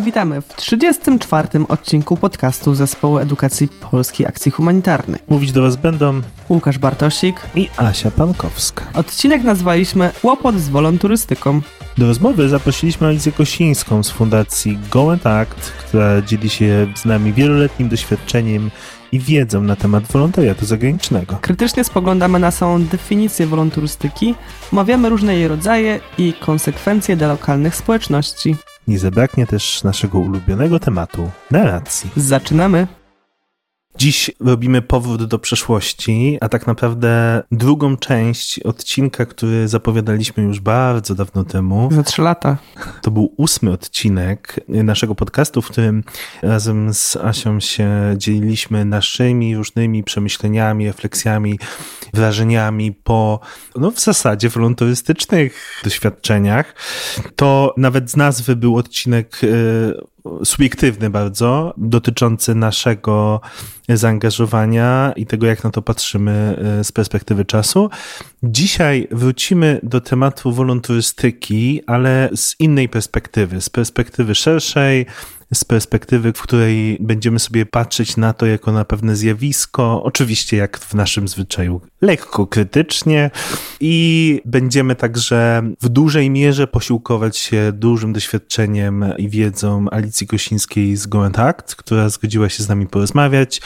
Witamy w 34. odcinku podcastu Zespołu Edukacji Polskiej Akcji Humanitarnej. Mówić do Was będą Łukasz Bartosik i Asia Pankowska. Odcinek nazwaliśmy Łopot z wolonturystyką. Do rozmowy zaprosiliśmy Alicję Kosińską z fundacji Go and Act, która dzieli się z nami wieloletnim doświadczeniem i wiedzą na temat wolontariatu zagranicznego. Krytycznie spoglądamy na samą definicję wolonturystyki, omawiamy różne jej rodzaje i konsekwencje dla lokalnych społeczności. Nie zabraknie też naszego ulubionego tematu narracji. Zaczynamy! Dziś robimy powrót do przeszłości, a tak naprawdę drugą część odcinka, który zapowiadaliśmy już bardzo dawno temu. Za trzy lata. To był ósmy odcinek naszego podcastu, w którym razem z Asią się dzieliliśmy naszymi różnymi przemyśleniami, refleksjami, wrażeniami po, no w zasadzie voluntarystycznych doświadczeniach. To nawet z nazwy był odcinek y, subiektywny bardzo, dotyczący naszego zaangażowania i tego, jak na to patrzymy e, z perspektywy czasu. Dzisiaj wrócimy do tematu wolonturystyki, ale z innej perspektywy, z perspektywy szerszej, z perspektywy, w której będziemy sobie patrzeć na to jako na pewne zjawisko, oczywiście jak w naszym zwyczaju, lekko krytycznie i będziemy także w dużej mierze posiłkować się dużym doświadczeniem i wiedzą Alicji Kosińskiej z Go Act, która zgodziła się z nami porozmawiać.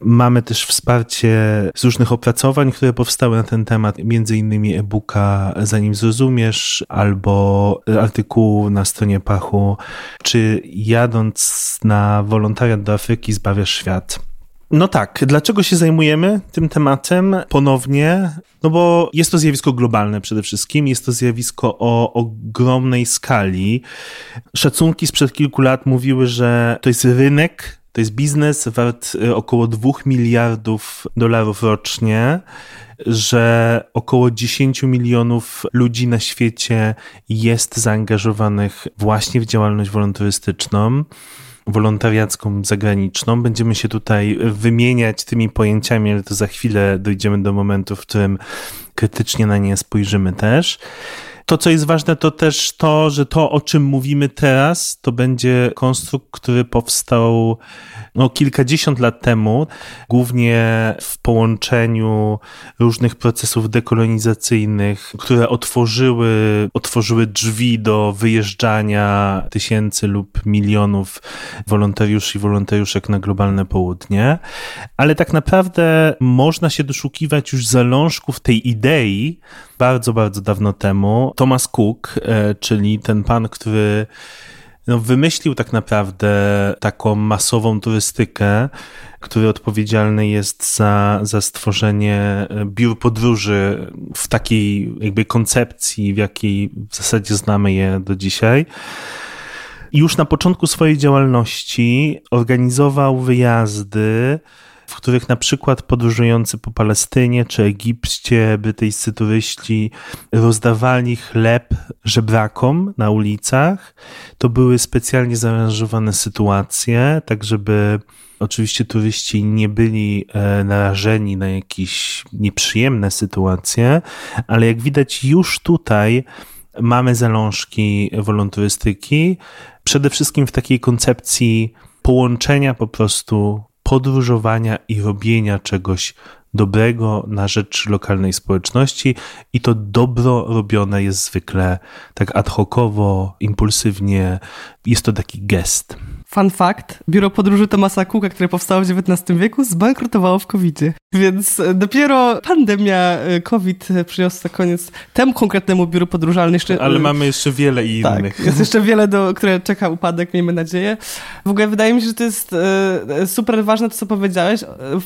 Mamy też wsparcie z różnych opracowań, które powstały na ten temat, między innymi e-booka Zanim zrozumiesz, albo artykułu na stronie Pachu, czy jadąc jadąc na wolontariat do Afryki zbawiasz świat. No tak, dlaczego się zajmujemy tym tematem ponownie? No bo jest to zjawisko globalne przede wszystkim, jest to zjawisko o ogromnej skali. Szacunki sprzed kilku lat mówiły, że to jest rynek, to jest biznes wart y, około 2 miliardów dolarów rocznie że około 10 milionów ludzi na świecie jest zaangażowanych właśnie w działalność wolontarystyczną wolontariacką zagraniczną. Będziemy się tutaj wymieniać tymi pojęciami, ale to za chwilę dojdziemy do momentu, w którym krytycznie na nie spojrzymy też. To, co jest ważne, to też to, że to, o czym mówimy teraz, to będzie konstrukt, który powstał no, kilkadziesiąt lat temu, głównie w połączeniu różnych procesów dekolonizacyjnych, które otworzyły, otworzyły drzwi do wyjeżdżania tysięcy lub milionów wolontariuszy i wolontariuszek na globalne południe. Ale tak naprawdę można się doszukiwać już zalążków tej idei bardzo, bardzo dawno temu. Thomas Cook, e, czyli ten pan, który no, wymyślił tak naprawdę taką masową turystykę, który odpowiedzialny jest za, za stworzenie e, biur podróży w takiej jakby koncepcji, w jakiej w zasadzie znamy je do dzisiaj. Już na początku swojej działalności organizował wyjazdy w których na przykład podróżujący po Palestynie czy Egipcie brytyjscy turyści rozdawali chleb żebrakom na ulicach. To były specjalnie zaaranżowane sytuacje, tak żeby oczywiście turyści nie byli e, narażeni na jakieś nieprzyjemne sytuacje, ale jak widać już tutaj mamy zalążki wolontarystyki, przede wszystkim w takiej koncepcji połączenia po prostu podróżowania i robienia czegoś dobrego na rzecz lokalnej społeczności i to dobro robione jest zwykle tak ad hocowo, impulsywnie. Jest to taki gest. Fun fact, biuro podróży Tomasa Cooka, które powstało w XIX wieku, zbankrutowało w covid -zie. Więc e, dopiero pandemia e, COVID przyniosła koniec temu konkretnemu biuru podróży, ale jeszcze... Ale mamy jeszcze wiele innych. Tak, jest jeszcze wiele, do, które czeka upadek, miejmy nadzieję. W ogóle wydaje mi się, że to jest e, super ważne to, co powiedziałeś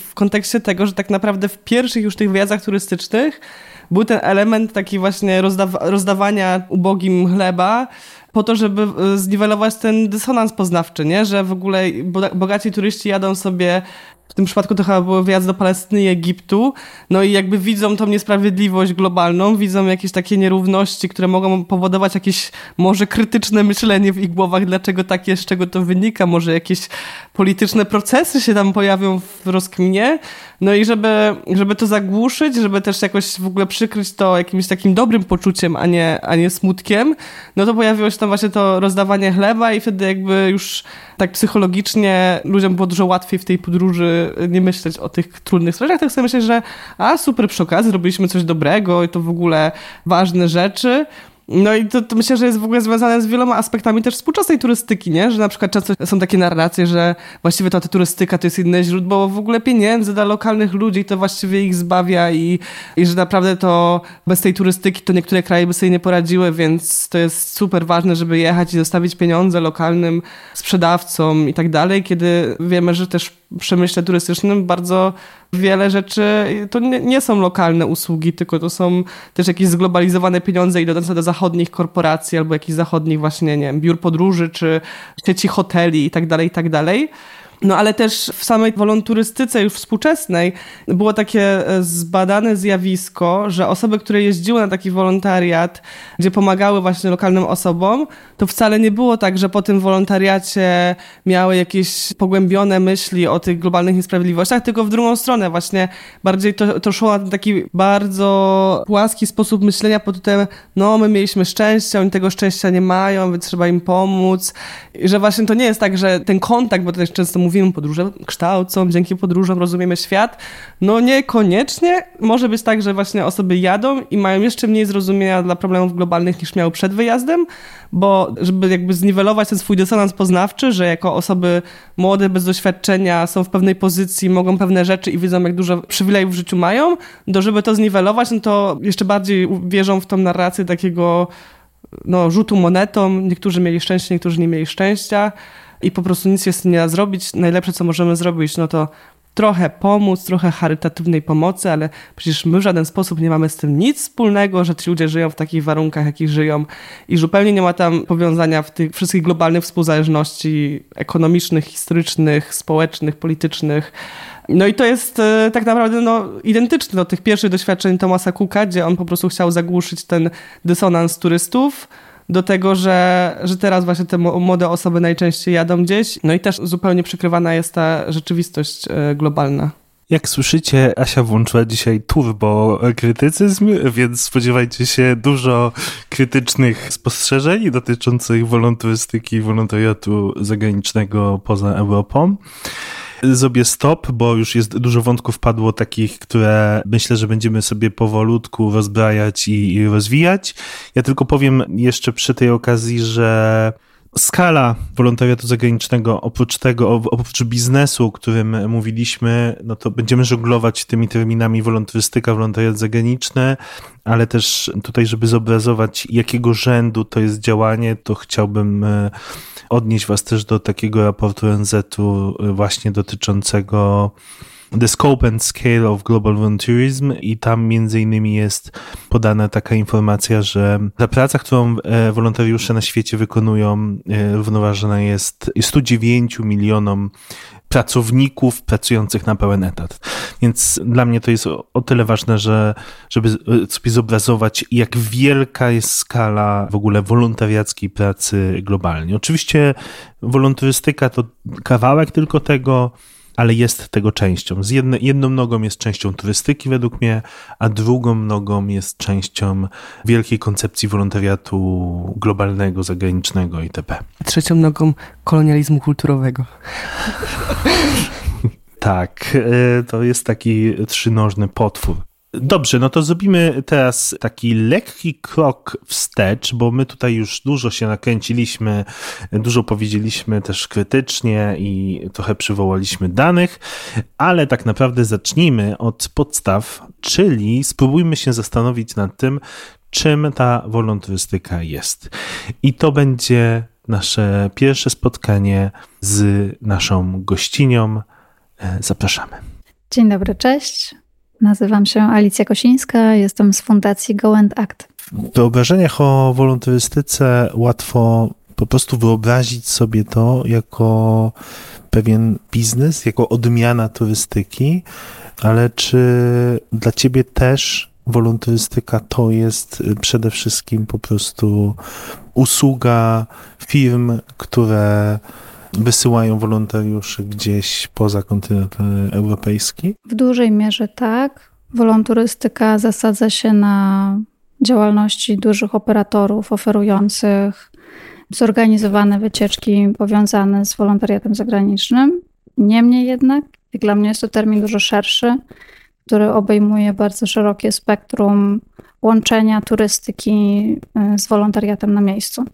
w kontekście tego, że tak naprawdę w pierwszych już tych wyjazdach turystycznych był ten element taki właśnie rozdawa rozdawania ubogim chleba, po to, żeby e, zniwelować ten dysonans poznawczy, nie? że w ogóle bogaci turyści jadą sobie w tym przypadku to chyba był wyjazd do Palestyny i Egiptu, no i jakby widzą tą niesprawiedliwość globalną, widzą jakieś takie nierówności, które mogą powodować jakieś może krytyczne myślenie w ich głowach, dlaczego tak jest, z czego to wynika, może jakieś polityczne procesy się tam pojawią w rozkminie, no i żeby, żeby to zagłuszyć, żeby też jakoś w ogóle przykryć to jakimś takim dobrym poczuciem, a nie, a nie smutkiem, no to pojawiło się tam właśnie to rozdawanie chleba i wtedy jakby już tak psychologicznie ludziom było dużo łatwiej w tej podróży nie myśleć o tych trudnych sprawach, tak sobie myślę, że a super, przy okazji zrobiliśmy coś dobrego i to w ogóle ważne rzeczy. No i to, to, myślę, że jest w ogóle związane z wieloma aspektami też współczesnej turystyki, nie? Że na przykład często są takie narracje, że właściwie ta turystyka to jest inne źródło w ogóle pieniędzy dla lokalnych ludzi to właściwie ich zbawia i, i że naprawdę to bez tej turystyki to niektóre kraje by sobie nie poradziły, więc to jest super ważne, żeby jechać i zostawić pieniądze lokalnym sprzedawcom i tak dalej, kiedy wiemy, że też w przemyśle turystycznym bardzo wiele rzeczy to nie, nie, są lokalne usługi, tylko to są też jakieś zglobalizowane pieniądze idące do zachodnich korporacji albo jakichś zachodnich właśnie, nie wiem, biur podróży czy sieci hoteli i tak No ale też w samej wolonturystyce już współczesnej było takie e, zbadane zjawisko, że osoby, które jeździły na taki wolontariat, gdzie pomagały właśnie lokalnym osobom, to wcale nie było tak, że po tym wolontariacie miały jakieś pogłębione myśli o tych globalnych niesprawiedliwościach, tylko w drugą stronę właśnie bardziej to, to szło na taki bardzo płaski sposób myślenia pod tym, no my mieliśmy szczęście, oni tego szczęścia nie mają, więc trzeba im pomóc. I że właśnie to nie jest tak, że ten kontakt, bo też często mówię, mówimy, podróże kształcą, dzięki podróżom rozumiemy świat. No niekoniecznie. Może być tak, że właśnie osoby jadą i mają jeszcze mniej zrozumienia dla problemów globalnych niż miały przed wyjazdem, bo żeby jakby zniwelować ten swój dysonans poznawczy, że jako osoby młode, bez doświadczenia są w pewnej pozycji, mogą pewne rzeczy i widzą, jak dużo przywilejów w życiu mają, to żeby to zniwelować, no to jeszcze bardziej wierzą w tą narrację takiego no, rzutu monetą. Niektórzy mieli szczęście, niektórzy nie mieli szczęścia i po prostu nic się z tym nie da zrobić. Najlepsze, co możemy zrobić, no to trochę pomóc, trochę charytatywnej pomocy, ale przecież my w żaden sposób nie mamy z tym nic wspólnego, że ci ludzie żyją w takich warunkach, jakich żyją i zupełnie nie ma tam powiązania w tych wszystkich globalnych współzależności ekonomicznych, historycznych, społecznych, politycznych. No i to jest e, tak naprawdę no, identyczne do tych pierwszych doświadczeń Tomasa Cooka, gdzie on po prostu chciał zagłuszyć ten dysonans turystów, do tego, że, że teraz właśnie te młode osoby najczęściej jadą gdzieś. No i też zupełnie przykrywana jest ta rzeczywistość e, globalna. Jak słyszycie, Asia włączyła dzisiaj turbo krytycyzm, więc spodziewajcie się dużo krytycznych spostrzeżeń dotyczących wolontarystyki i wolontariatu zagranicznego poza Europą zrobię stop, bo już jest dużo wątków padło takich, które myślę, że będziemy sobie powolutku rozbrajać i, i rozwijać. Ja tylko powiem jeszcze przy tej okazji, że skala wolontariatu zagranicznego, oprócz tego, oprócz biznesu, o którym mówiliśmy, no to będziemy żonglować tymi terminami wolontarystyka, wolontariat zagraniczny, ale też tutaj, żeby zobrazować, jakiego rzędu to jest działanie, to chciałbym e, odnieść Was też do takiego raportu ONZ-u y, właśnie dotyczącego The Scope and Scale of Global Volunteerism i tam między innymi jest podana taka informacja, że ta praca, którą e, wolontariusze na świecie wykonują, e, równoważona jest 109 milionom pracowników pracujących na pełen etat. Więc dla mnie to jest o tyle ważne, że żeby sobie zobrazować, jak wielka jest skala w ogóle wolontariackiej pracy globalnie. Oczywiście wolontarystyka to kawałek tylko tego, ale jest tego częścią. Z jedne, jedną nogą jest częścią turystyki według mnie, a drugą nogą jest częścią wielkiej koncepcji wolontariatu globalnego, zagranicznego itp. Trzecią nogą kolonializmu kulturowego. tak, e, to jest taki trzynożny potwór. Dobrze, no to zrobimy teraz taki lekki krok wstecz, bo my tutaj już dużo się nakręciliśmy, dużo powiedzieliśmy też krytycznie i trochę przywołaliśmy danych, ale tak naprawdę zacznijmy od podstaw, czyli spróbujmy się zastanowić nad tym, czym ta wolontarystyka jest. I to będzie nasze pierwsze spotkanie z naszą gościnią. E, zapraszamy. Dzień dobry, cześć. Nazywam się Alicja Kosińska, jestem z Fundacji Go and Act. W wyobrażeniach o wolontarystyce łatwo po prostu wyobrazić sobie to jako pewien biznes, jako odmiana turystyki, ale czy dla ciebie też wolontarystyka to jest przede wszystkim po prostu usługa firm, które wysyłają wolontariuszy gdzieś poza kontynent europejski? W dużej mierze tak. Wolontarystyka zasadza się na działalności dużych operatorów oferujących zorganizowane wycieczki powiązane z wolontariatem zagranicznym. Niemniej jednak, dla mnie jest to termin dużo szerszy, który obejmuje bardzo szerokie spektrum łączenia turystyki y, z wolontariatem na miejscu.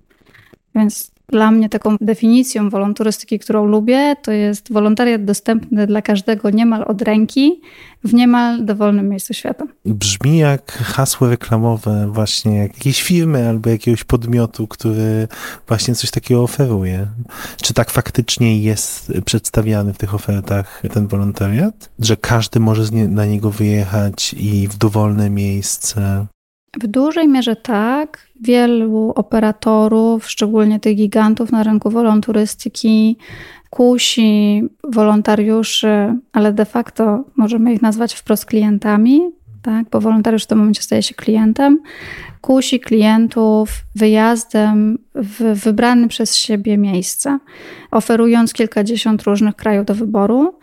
Więc dla mnie taką definicją wolonturystyki, którą lubię, to jest wolontariat dostępny dla każdego niemal od ręki w niemal dowolnym miejscu świata. Brzmi jak hasło reklamowe właśnie jakiejś firmy albo jakiegoś podmiotu, który właśnie coś takiego oferuje. Czy tak faktycznie jest przedstawiany w tych ofertach ten wolontariat? Że każdy może na niego wyjechać i w dowolne miejsce w dużej mierze tak. Wielu operatorów, szczególnie tych gigantów na rynku wolonturystyki, kusi wolontariuszy, ale de facto możemy ich nazwać wprost klientami, tak? bo wolontariusz w tym momencie staje się klientem, kusi klientów wyjazdem w wybrane przez siebie miejsce, oferując kilkadziesiąt różnych krajów do wyboru.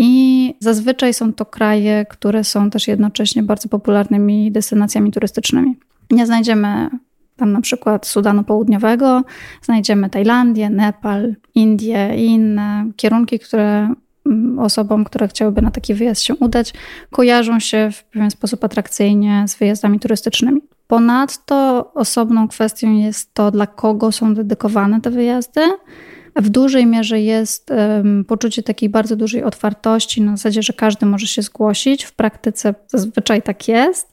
I zazwyczaj są to kraje, które są też jednocześnie bardzo popularnymi destynacjami turystycznymi. Nie znajdziemy tam na przykład Sudanu Południowego, znajdziemy Tajlandię, Nepal, Indie i inne kierunki, które mm, osobom, które chciałyby na taki wyjazd się udać, kojarzą się w pewien sposób atrakcyjnie z wyjazdami turystycznymi. Ponadto osobną kwestią jest to, dla kogo są dedykowane te wyjazdy w dużej mierze jest poczucie takiej bardzo dużej otwartości, na zasadzie, że każdy może się zgłosić. W praktyce zazwyczaj tak jest.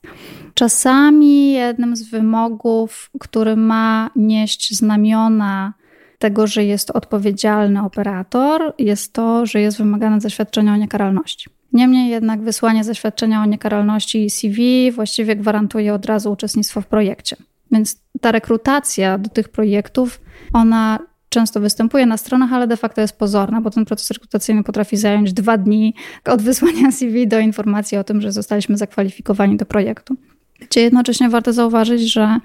Czasami jednym z wymogów, który ma nieść znamiona tego, że jest odpowiedzialny operator, jest to, że jest wymagane zaświadczenie o niekaralności. Niemniej jednak wysłanie zaświadczenia o niekaralności i CV właściwie gwarantuje od razu uczestnictwo w projekcie. Więc ta rekrutacja do tych projektów, ona często występuje na stronach, ale de facto jest pozorna, bo ten proces rekrutacyjny potrafi zająć dwa dni od wysłania CV do informacji o tym, że zostaliśmy zakwalifikowani do projektu. Gdzie jednocześnie warto zauważyć, że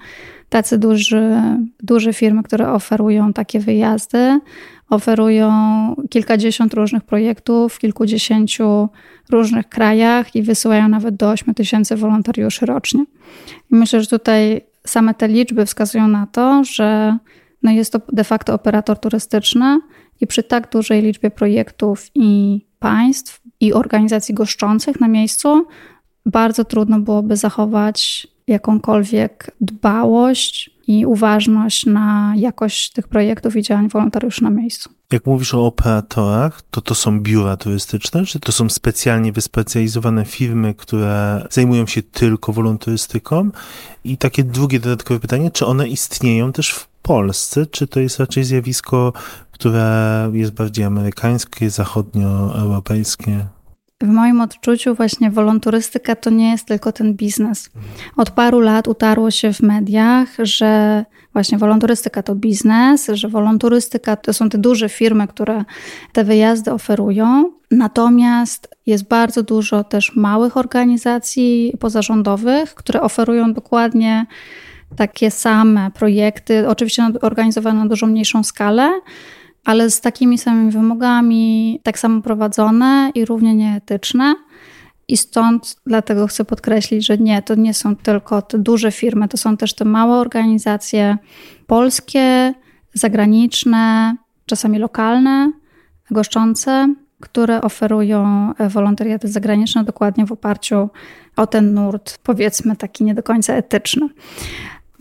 tacy duży, duże firmy, które oferują takie wyjazdy, oferują kilkadziesiąt różnych projektów w kilkudziesięciu różnych krajach i wysyłają nawet do 8 tysięcy wolontariuszy rocznie. I myślę, że tutaj same te liczby wskazują na to, że no jest to de facto operator turystyczny i przy tak dużej liczbie projektów i państw i organizacji goszczących na miejscu bardzo trudno byłoby zachować jakąkolwiek dbałość i uważność na jakość tych projektów i działań wolontariuszy na miejscu. Jak mówisz o operatorach, to to są biura turystyczne, czy to są specjalnie wyspecjalizowane firmy, które zajmują się tylko wolontarystyką? I takie drugie dodatkowe pytanie, czy one istnieją też w Polsce, czy to jest raczej zjawisko, które jest bardziej amerykańskie, zachodnioeuropejskie? W moim odczuciu właśnie wolonturystyka to nie jest tylko ten biznes. Od paru lat utarło się w mediach, że właśnie wolonturystyka to biznes, że wolonturystyka to są te duże firmy, które te wyjazdy oferują. Natomiast jest bardzo dużo też małych organizacji pozarządowych, które oferują dokładnie takie same projekty, oczywiście organizowane na dużo mniejszą skalę, ale z takimi samymi wymogami, tak samo prowadzone i równie nieetyczne. I stąd dlatego chcę podkreślić, że nie, to nie są tylko te duże firmy, to są też te małe organizacje polskie, zagraniczne, czasami lokalne, goszczące, które oferują wolontariaty zagraniczne dokładnie w oparciu o ten nurt, powiedzmy taki nie do końca etyczny.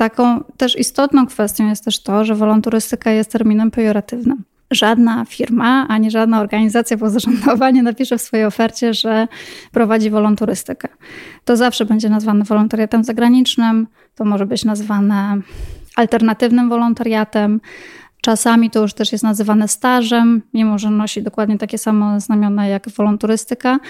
Taką też istotną kwestią jest też to, że wolonturystyka jest terminem pejoratywnym. Żadna firma ani żadna organizacja pozarządowa nie napisze w swojej ofercie, że prowadzi wolonturystykę. To zawsze będzie nazwane wolontariatem zagranicznym, to może być nazwane alternatywnym wolontariatem. Czasami to już też jest nazywane stażem, mimo że nosi dokładnie takie samo znamiona jak wolonturystyka.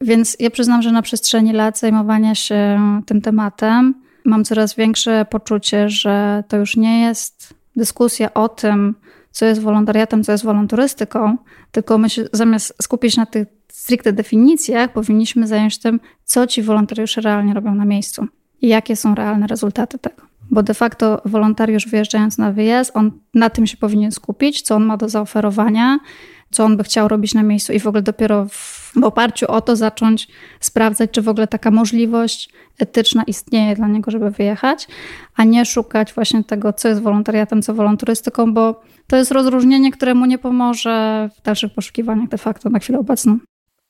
Więc ja przyznam, że na przestrzeni lat zajmowania się tym tematem, mam coraz większe poczucie, że to już nie jest dyskusja o tym, co jest wolontariatem, co jest wolonturystyką, tylko my się zamiast skupić na tych stricte definicjach, powinniśmy zająć tym, co ci wolontariusze realnie robią na miejscu i jakie są realne rezultaty tego. Bo de facto wolontariusz wyjeżdżając na wyjazd, on na tym się powinien skupić, co on ma do zaoferowania, co on by chciał robić na miejscu i w ogóle dopiero w w oparciu o to zacząć sprawdzać, czy w ogóle taka możliwość etyczna istnieje dla niego, żeby wyjechać, a nie szukać właśnie tego, co jest wolontariatem, co wolontarystyką, bo to jest rozróżnienie, które mu nie pomoże w dalszych poszukiwaniach de facto na chwilę obecną.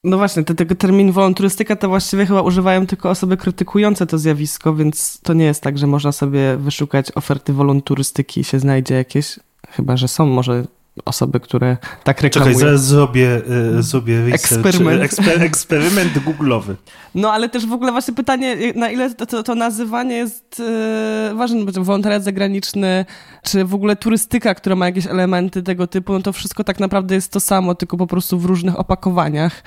No właśnie, te, tego terminu wolonturystyka to właściwie chyba używają tylko osoby krytykujące to zjawisko, więc to nie jest tak, że można sobie wyszukać oferty wolonturystyki i się znajdzie jakieś, chyba że są może osoby, które tak reklamują. Czekaj, zaraz zrobię, y, zrobię eksperyment. Eksper, eksperyment googlowy. No ale też w ogóle właśnie pytanie, na ile to, to, to nazywanie jest yy, ważne, bo wolontariat zagraniczny, czy w ogóle turystyka, która ma jakieś elementy tego typu, no to wszystko tak naprawdę jest to samo, tylko po prostu w różnych opakowaniach.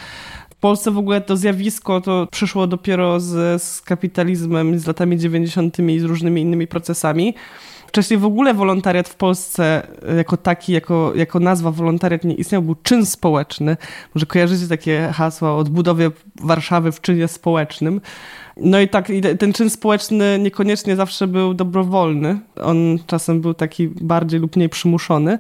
W Polsce w ogóle to zjawisko to przyszło dopiero z, z kapitalizmem, z latami 90. i z różnymi innymi procesami. Wcześniej w ogóle wolontariat w Polsce e, jako taki, jako, jako nazwa wolontariat nie istniał, był czyn społeczny. Może kojarzycie takie hasła o odbudowie Warszawy w czynie społecznym. No i tak, ten czyn społeczny niekoniecznie zawsze był dobrowolny. On czasem był taki bardziej lub mniej przymuszony.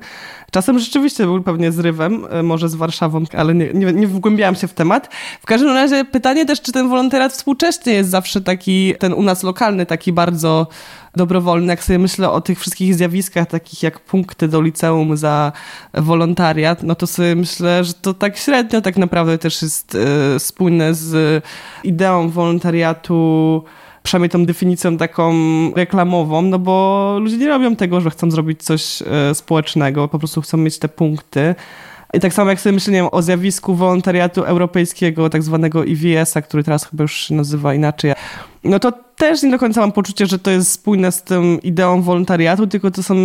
Czasem rzeczywiście był pewnie zrywem, e, może z Warszawą, ale nie, nie, nie wgłębiałam się w temat. W każdym razie pytanie też, czy ten wolontariat współczesny jest zawsze taki, ten u nas lokalny, taki bardzo dobrowolny. Jak sobie myślę o tych wszystkich zjawiskach, takich jak punkty do liceum za wolontariat, no to sobie myślę, że to tak średnio tak naprawdę też jest e, spójne z ideą wolontariatu przynajmniej tą definicją taką reklamową, no bo ludzie nie robią tego, że chcą zrobić coś e, społecznego, po prostu chcą mieć te punkty. I tak samo jak sobie myślę o zjawisku wolontariatu europejskiego, tak zwanego IWS-a, który teraz chyba już się nazywa inaczej, no to też nie do końca mam poczucie, że to jest spójne z tą ideą wolontariatu, tylko to są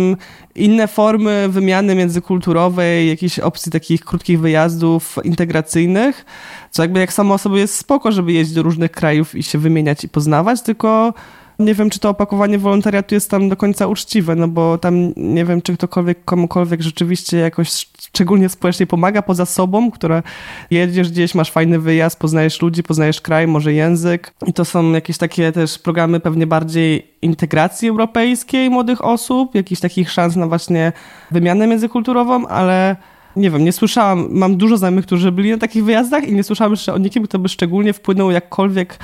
inne formy wymiany międzykulturowej, jakichś opcji takich krótkich wyjazdów integracyjnych, co jakby jak samo sobie jest spoko, żeby jeździć do różnych krajów i się wymieniać i poznawać, tylko nie wiem, czy to opakowanie wolontariatu jest tam do końca uczciwe, no bo tam nie wiem, czy ktokolwiek komukolwiek rzeczywiście jakoś szczególnie społecznie pomaga poza sobą, która jedziesz gdzieś, masz fajny wyjazd, poznajesz ludzi, poznajesz kraj, może język. I to są jakieś takie też programy pewnie bardziej integracji europejskiej młodych osób, jakichś takich szans na właśnie wymianę międzykulturową, ale nie wiem, nie słyszałam, mam dużo znajomych, którzy byli na takich wyjazdach i nie słyszałam jeszcze o nikim, kto by szczególnie wpłynął jakkolwiek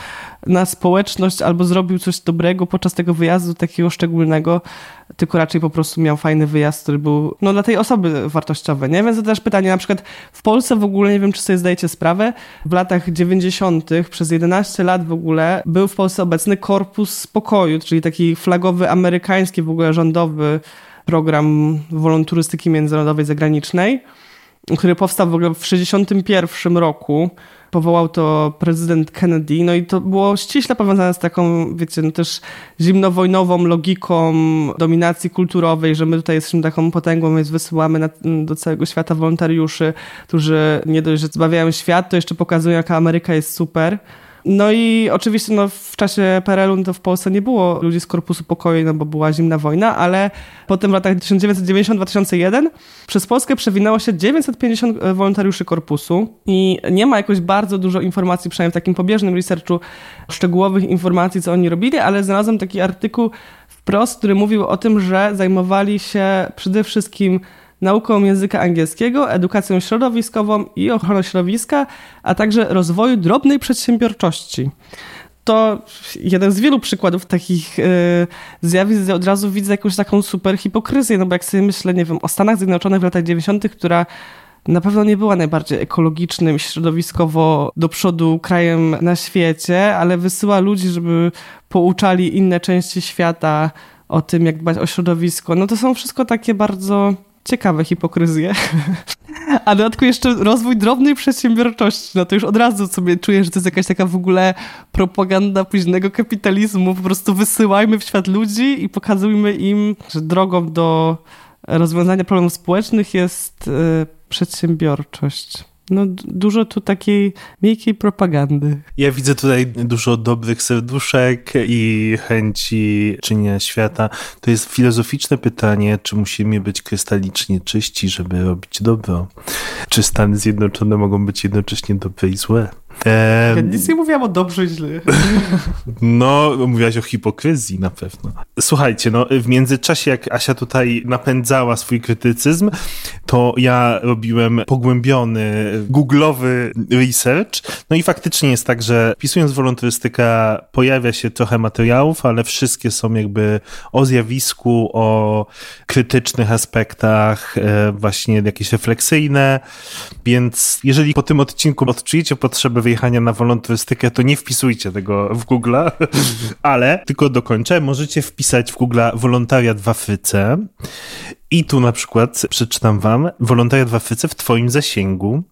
na społeczność albo zrobił coś dobrego podczas tego wyjazdu, takiego szczególnego, tylko raczej po prostu miał fajny wyjazd, który był no, dla tej osoby wartościowy, nie? Więc to też pytanie, na przykład w Polsce w ogóle, nie wiem, czy sobie zdajecie sprawę, w latach 90. przez 11 lat w ogóle był w Polsce obecny Korpus Spokoju, czyli taki flagowy, amerykański w ogóle rządowy program wolonturystyki międzynarodowej zagranicznej który powstał w ogóle w 1961 roku. Powołał to prezydent Kennedy, no i to było ściśle powiązane z taką, wiecie, no też zimnowojnową logiką dominacji kulturowej, że my tutaj jesteśmy taką potęgą, więc wysyłamy na, do całego świata wolontariuszy, którzy nie dość, że zbawiają świat, to jeszcze pokazują, jaka Ameryka jest super. No i oczywiście no, w czasie PRL-u to w Polsce nie było ludzi z Korpusu Pokoju, no bo była zimna wojna, ale potem w latach 1990-2001 przez Polskę przewinęło się 950 wolontariuszy Korpusu i nie ma jakoś bardzo dużo informacji, przynajmniej w takim pobieżnym researchu, szczegółowych informacji, co oni robili, ale znalazłem taki artykuł wprost, który mówił o tym, że zajmowali się przede wszystkim nauką języka angielskiego, edukacją środowiskową i ochroną środowiska, a także rozwoju drobnej przedsiębiorczości. To jeden z wielu przykładów takich yy, zjawisk, od razu widzę jakąś taką super hipokryzję, no bo jak sobie myślę, nie wiem, o Stanach Zjednoczonych w latach 90., która na pewno nie była najbardziej ekologicznym, środowiskowo do przodu krajem na świecie, ale wysyła ludzi, żeby pouczali inne części świata o tym, jak dbać o środowisko. No to są wszystko takie bardzo ciekawe hipokryzje. A dodatku jeszcze rozwój drobnej przedsiębiorczości. No to już od razu sobie czuję, że to jest jakaś taka w ogóle propaganda późnego kapitalizmu. Po prostu wysyłajmy w świat ludzi i pokazujmy im, że drogą do rozwiązania problemów społecznych jest y, przedsiębiorczość. No, dużo tu takiej miękkiej propagandy. Ja widzę tutaj dużo dobrych serduszek i chęci czynienia świata. To jest filozoficzne pytanie, czy musimy być krystalicznie czyści, żeby robić dobro? Czy Stany Zjednoczone mogą być jednocześnie dobre i złe? Ja nic nie mówiłam o dobrze i źle. No, mówiłaś o hipokryzji na pewno. Słuchajcie, no w międzyczasie jak Asia tutaj napędzała swój krytycyzm, to ja robiłem pogłębiony, googlowy research. No i faktycznie jest tak, że pisując wolontarystykę pojawia się trochę materiałów, ale wszystkie są jakby o zjawisku, o krytycznych aspektach, e, właśnie jakieś refleksyjne, więc jeżeli po tym odcinku odczujecie potrzebę wyjechania na wolontarystykę, to nie wpisujcie tego w Google, ale tylko dokończę, możecie wpisać w Google wolontariat w Afryce i tu na przykład przeczytam wam wolontariat w Afryce w twoim zasięgu.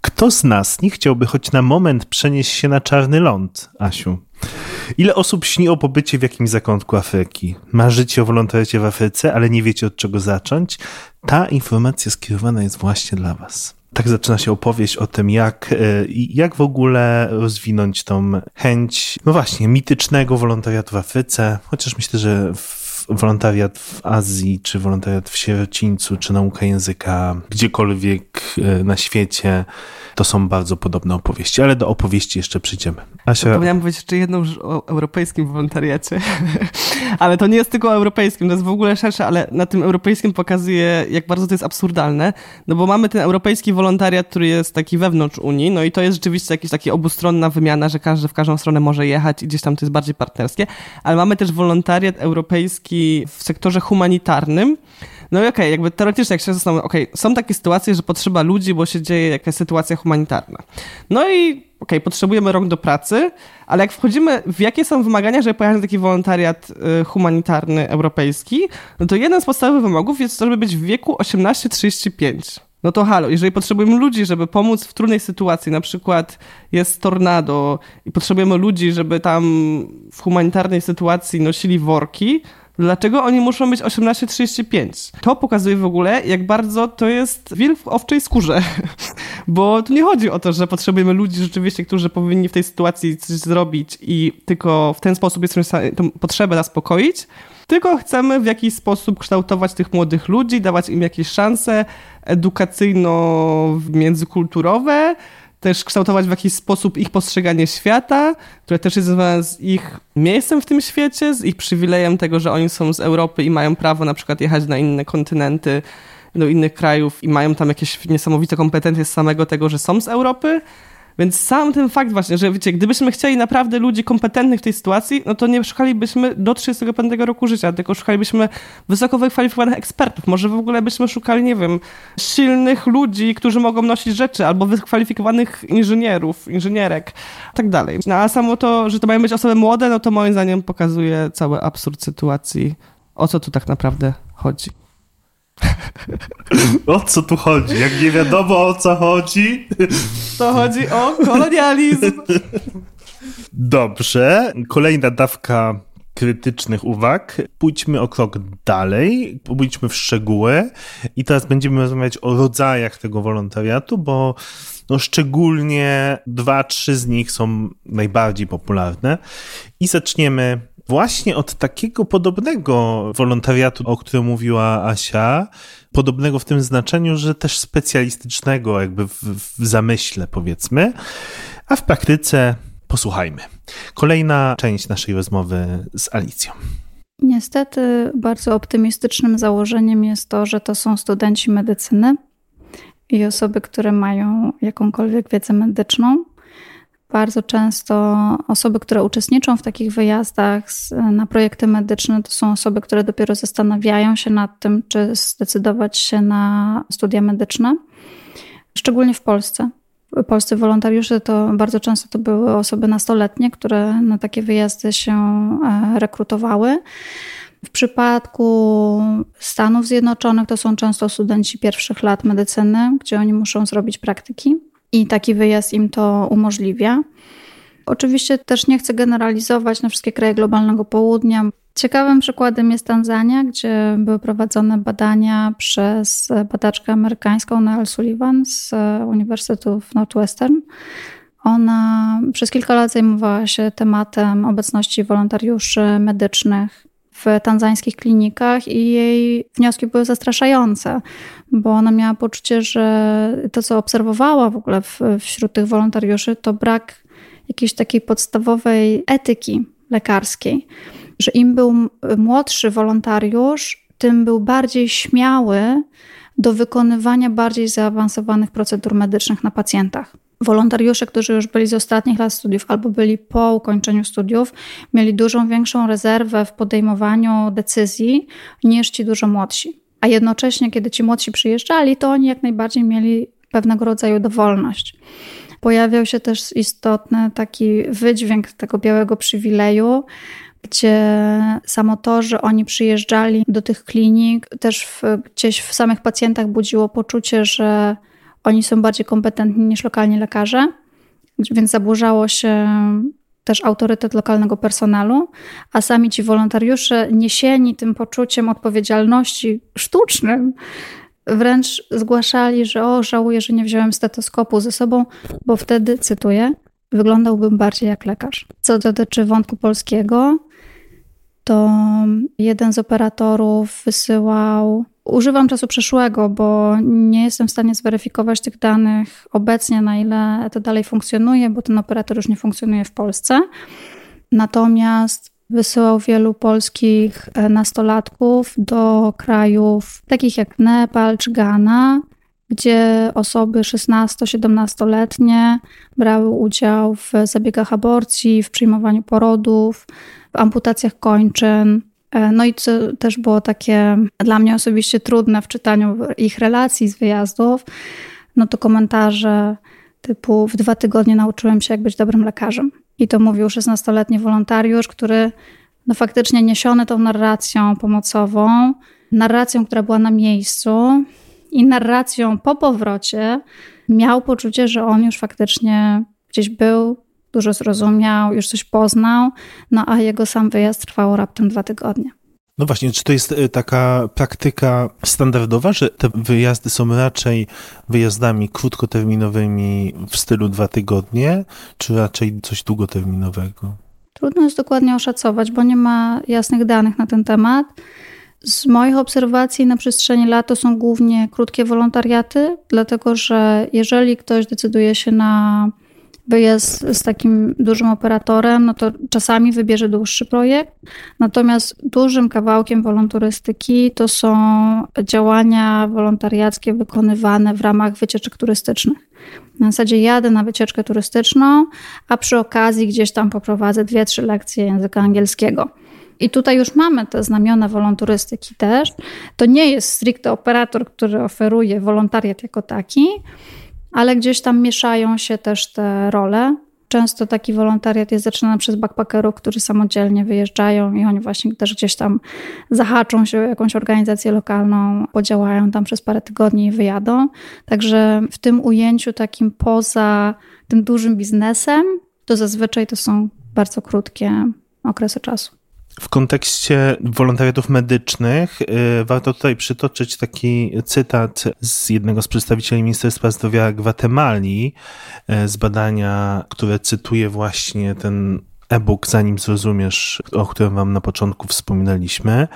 Kto z nas nie chciałby choć na moment przenieść się na czarny ląd, Asiu? Ile osób śni o pobycie w jakimś zakątku Afryki? Marzycie o wolontariacie w Afryce, ale nie wiecie od czego zacząć? Ta informacja skierowana jest właśnie dla was. Tak zaczyna się opowieść o tym, jak, e, jak w ogóle rozwinąć tą chęć, no właśnie, mitycznego wolontariatu w Afryce, chociaż myślę, że w wolontariat w Azji, czy wolontariat w sierocińcu, czy nauka języka, gdziekolwiek e, na świecie, to są bardzo podobne opowieści, ale do opowieści jeszcze przyjdziemy. Asia... Zapomniałam powiedzieć jeszcze jedną rzecz o europejskim wolontariacie, ale to nie jest tylko o europejskim, to jest w ogóle szersze, ale na tym europejskim pokazuje, jak bardzo to jest absurdalne, no bo mamy ten europejski wolontariat, który jest taki wewnątrz Unii, no i to jest rzeczywiście jakaś taka obustronna wymiana, że każdy w każdą stronę może jechać i gdzieś tam to jest bardziej partnerskie, ale mamy też wolontariat europejski w sektorze humanitarnym, no i okej, okay, jakby teoretycznie, jak się zastanawiam, okej, okay, są takie sytuacje, że potrzeba ludzi, bo się dzieje jakaś sytuacja humanitarna. No i okej, okay, potrzebujemy rąk do pracy, ale jak wchodzimy w jakie są wymagania, żeby pojechać na taki wolontariat y, humanitarny europejski, no to jeden z podstawowych wymogów jest to, żeby być w wieku 18-35. No to halo, jeżeli potrzebujemy ludzi, żeby pomóc w trudnej sytuacji, na przykład jest tornado i potrzebujemy ludzi, żeby tam w humanitarnej sytuacji nosili worki, Dlaczego oni muszą być 18-35? To pokazuje w ogóle, jak bardzo to jest wilk w owczej skórze. Bo tu nie chodzi o to, że potrzebujemy ludzi rzeczywiście, którzy powinni w tej sytuacji coś zrobić i tylko w ten sposób jesteśmy tę potrzebę zaspokoić, tylko chcemy w jakiś sposób kształtować tych młodych ludzi, dawać im jakieś szanse edukacyjno-międzykulturowe, też kształtować w jakiś sposób ich postrzeganie świata, które też jest związane z ich miejscem w tym świecie, z ich przywilejem tego, że oni są z Europy i mają prawo na przykład jechać na inne kontynenty, do innych krajów i mają tam jakieś niesamowite kompetencje z samego tego, że są z Europy. Więc sam ten fakt właśnie, że wiecie, gdybyśmy chcieli naprawdę ludzi kompetentnych w tej sytuacji, no to nie szukalibyśmy do 35 roku życia, tylko szukalibyśmy wysoko wykwalifikowanych ekspertów. Może w ogóle byśmy szukali, nie wiem, silnych ludzi, którzy mogą nosić rzeczy, albo wykwalifikowanych inżynierów, inżynierek, tak dalej. No a samo to, że to mają być osoby młode, no to moim zdaniem pokazuje cały absurd sytuacji, o co tu tak naprawdę chodzi. O co tu chodzi? Jak nie wiadomo o co chodzi? To chodzi o kolonializm. Dobrze. Kolejna dawka krytycznych uwag. Pójdźmy o krok dalej, pójdźmy w szczegóły i teraz będziemy rozmawiać o rodzajach tego wolontariatu, bo no szczególnie dwa, trzy z nich są najbardziej popularne i zaczniemy właśnie od takiego podobnego wolontariatu, o którym mówiła Asia, podobnego w tym znaczeniu, że też specjalistycznego jakby w, w zamyśle powiedzmy, a w praktyce posłuchajmy. Kolejna część naszej rozmowy z Alicją. Niestety bardzo optymistycznym założeniem jest to, że to są studenci medycyny i osoby, które mają jakąkolwiek wiedzę medyczną. Bardzo często osoby, które uczestniczą w takich wyjazdach na projekty medyczne, to są osoby, które dopiero zastanawiają się nad tym, czy zdecydować się na studia medyczne, szczególnie w Polsce. Polscy wolontariusze to bardzo często to były osoby nastoletnie, które na takie wyjazdy się e, rekrutowały. W przypadku Stanów Zjednoczonych to są często studenci pierwszych lat medycyny, gdzie oni muszą zrobić praktyki i taki wyjazd im to umożliwia. Oczywiście też nie chcę generalizować na wszystkie kraje globalnego południa. Ciekawym przykładem jest Tanzania, gdzie były prowadzone badania przez badaczkę amerykańską Neil Sullivan z Uniwersytetu Northwestern. Ona przez kilka lat zajmowała się tematem obecności wolontariuszy medycznych w tanzańskich klinikach i jej wnioski były zastraszające, bo ona miała poczucie, że to, co obserwowała w ogóle w, wśród tych wolontariuszy, to brak jakiejś takiej podstawowej etyki lekarskiej, że im był młodszy wolontariusz, tym był bardziej śmiały do wykonywania bardziej zaawansowanych procedur medycznych na pacjentach. Wolontariusze, którzy już byli z ostatnich lat studiów albo byli po ukończeniu studiów, mieli dużą większą rezerwę w podejmowaniu decyzji niż ci dużo młodsi. A jednocześnie, kiedy ci młodsi przyjeżdżali, to oni jak najbardziej mieli pewnego rodzaju dowolność. Pojawiał się też istotny taki wydźwięk tego białego przywileju, gdzie samo to, że oni przyjeżdżali do tych klinik, też w, gdzieś w samych pacjentach budziło poczucie, że oni są bardziej kompetentni niż lokalni lekarze, więc zaburzało się też autorytet lokalnego personelu, a sami ci wolontariusze, niesieni tym poczuciem odpowiedzialności sztucznym, wręcz zgłaszali, że o, żałuję, że nie wziąłem stetoskopu ze sobą, bo wtedy, cytuję, wyglądałbym bardziej jak lekarz. Co dotyczy wątku polskiego, to jeden z operatorów wysyłał. Używam czasu przeszłego, bo nie jestem w stanie zweryfikować tych danych obecnie, na ile to dalej funkcjonuje, bo ten operator już nie funkcjonuje w Polsce. Natomiast wysyłał wielu polskich e, nastolatków do krajów takich jak Nepal czy Ghana, gdzie osoby 16-17-letnie brały udział w zabiegach aborcji, w przyjmowaniu porodów, w amputacjach kończyn. E, no i co też było takie dla mnie osobiście trudne w czytaniu ich relacji z wyjazdów, no to komentarze typu w dwa tygodnie nauczyłem się, jak być dobrym lekarzem. I to mówił 16-letni wolontariusz, który no faktycznie niesiony tą narracją pomocową, narracją, która była na miejscu i narracją po powrocie, miał poczucie, że on już faktycznie gdzieś był, dużo zrozumiał, już coś poznał, no a jego sam wyjazd trwał raptem dwa tygodnie. No właśnie, czy to jest e, taka praktyka standardowa, że te wyjazdy są raczej wyjazdami krótkoterminowymi w stylu dwa tygodnie, czy raczej coś długoterminowego? Trudno jest dokładnie oszacować, bo nie ma jasnych danych na ten temat. Z moich obserwacji na przestrzeni lat to są głównie krótkie wolontariaty, dlatego że jeżeli ktoś decyduje się na wyjazd z takim dużym operatorem, no to czasami wybierze dłuższy projekt. Natomiast dużym kawałkiem wolontarystyki to są działania wolontariackie wykonywane w ramach wycieczek turystycznych. Na zasadzie jadę na wycieczkę turystyczną, a przy okazji gdzieś tam poprowadzę dwie, trzy lekcje języka angielskiego. I tutaj już mamy te znamiona wolonturystyki też. To nie jest stricte operator, który oferuje wolontariat jako taki, ale gdzieś tam mieszają się też te role. Często taki wolontariat jest zaczynany przez backpackerów, którzy samodzielnie wyjeżdżają i oni właśnie też gdzieś tam zahaczą się o jakąś organizację lokalną, podziałają tam przez parę tygodni i wyjadą. Także w tym ujęciu takim poza tym dużym biznesem, to zazwyczaj to są bardzo krótkie okresy czasu. W kontekście wolontariatów medycznych y, warto tutaj przytoczyć taki cytat z jednego z przedstawicieli Ministerstwa Zdrowia Gwatemali y, z badania, które cytuje właśnie ten e-book, zanim zrozumiesz, o którym wam na początku wspominaliśmy,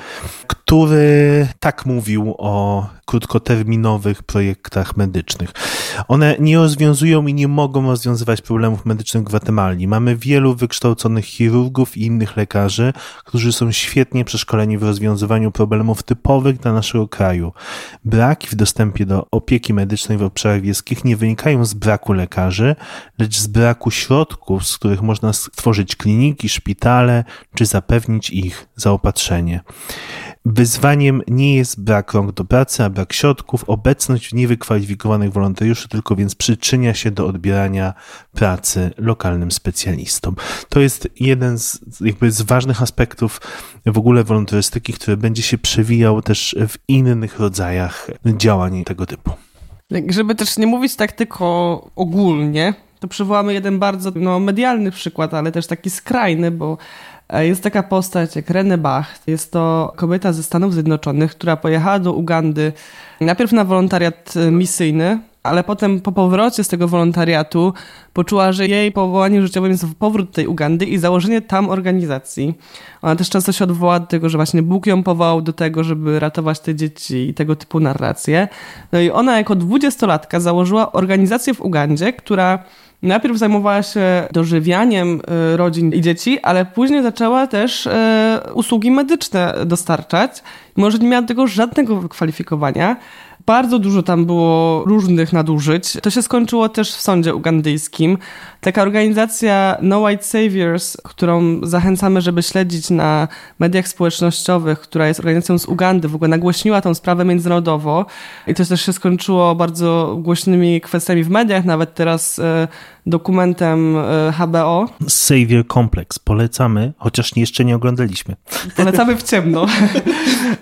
który tak mówił o krótkoterminowych projektach medycznych. One nie rozwiązują i nie mogą rozwiązywać problemów medycznych w Gwatemali. Mamy wielu wykształconych chirurgów i innych lekarzy, którzy są świetnie przeszkoleni w rozwiązywaniu problemów typowych dla naszego kraju. Braki w dostępie do opieki medycznej w obszarach wiejskich nie wynikają z braku lekarzy, lecz z braku środków, z których można stworzyć kliniki, szpitale, czy zapewnić ich zaopatrzenie. Wyzwaniem nie jest brak rąk do pracy, a brak środków, obecność niewykwalifikowanych wolontariuszy, tylko więc przyczynia się do odbierania pracy lokalnym specjalistom. To jest jeden z, jakby z ważnych aspektów w ogóle wolontarystyki, który będzie się przewijał też w innych rodzajach działań tego typu. Żeby też nie mówić tak tylko ogólnie, to przywołamy jeden bardzo no, medialny przykład, ale też taki skrajny, bo jest taka postać jak Rene Bach. Jest to kobieta ze Stanów Zjednoczonych, która pojechała do Ugandy najpierw na wolontariat e, misyjny, ale potem po powrocie z tego wolontariatu poczuła, że jej powołaniem życiowym jest powrót tej Ugandy i założenie tam organizacji. Ona też często się odwoła do tego, że właśnie Bóg ją powołał do tego, żeby ratować te dzieci i tego typu narracje. No i ona jako dwudziestolatka założyła organizację w Ugandzie, która Najpierw zajmowała się dożywianiem y, rodzin i dzieci, ale później zaczęła też y, usługi medyczne dostarczać. Może nie miała tego żadnego wykwalifikowania. Bardzo dużo tam było różnych nadużyć. To się skończyło też w sądzie ugandyjskim. Taka organizacja No White Saviors, którą zachęcamy, żeby śledzić na mediach społecznościowych, która jest organizacją z Ugandy, w ogóle nagłośniła tą sprawę międzynarodowo i to też się skończyło bardzo głośnymi kwestiami w mediach, nawet teraz e, dokumentem e, HBO. Savior Complex. Polecamy, chociaż jeszcze nie oglądaliśmy. Polecamy w ciemno.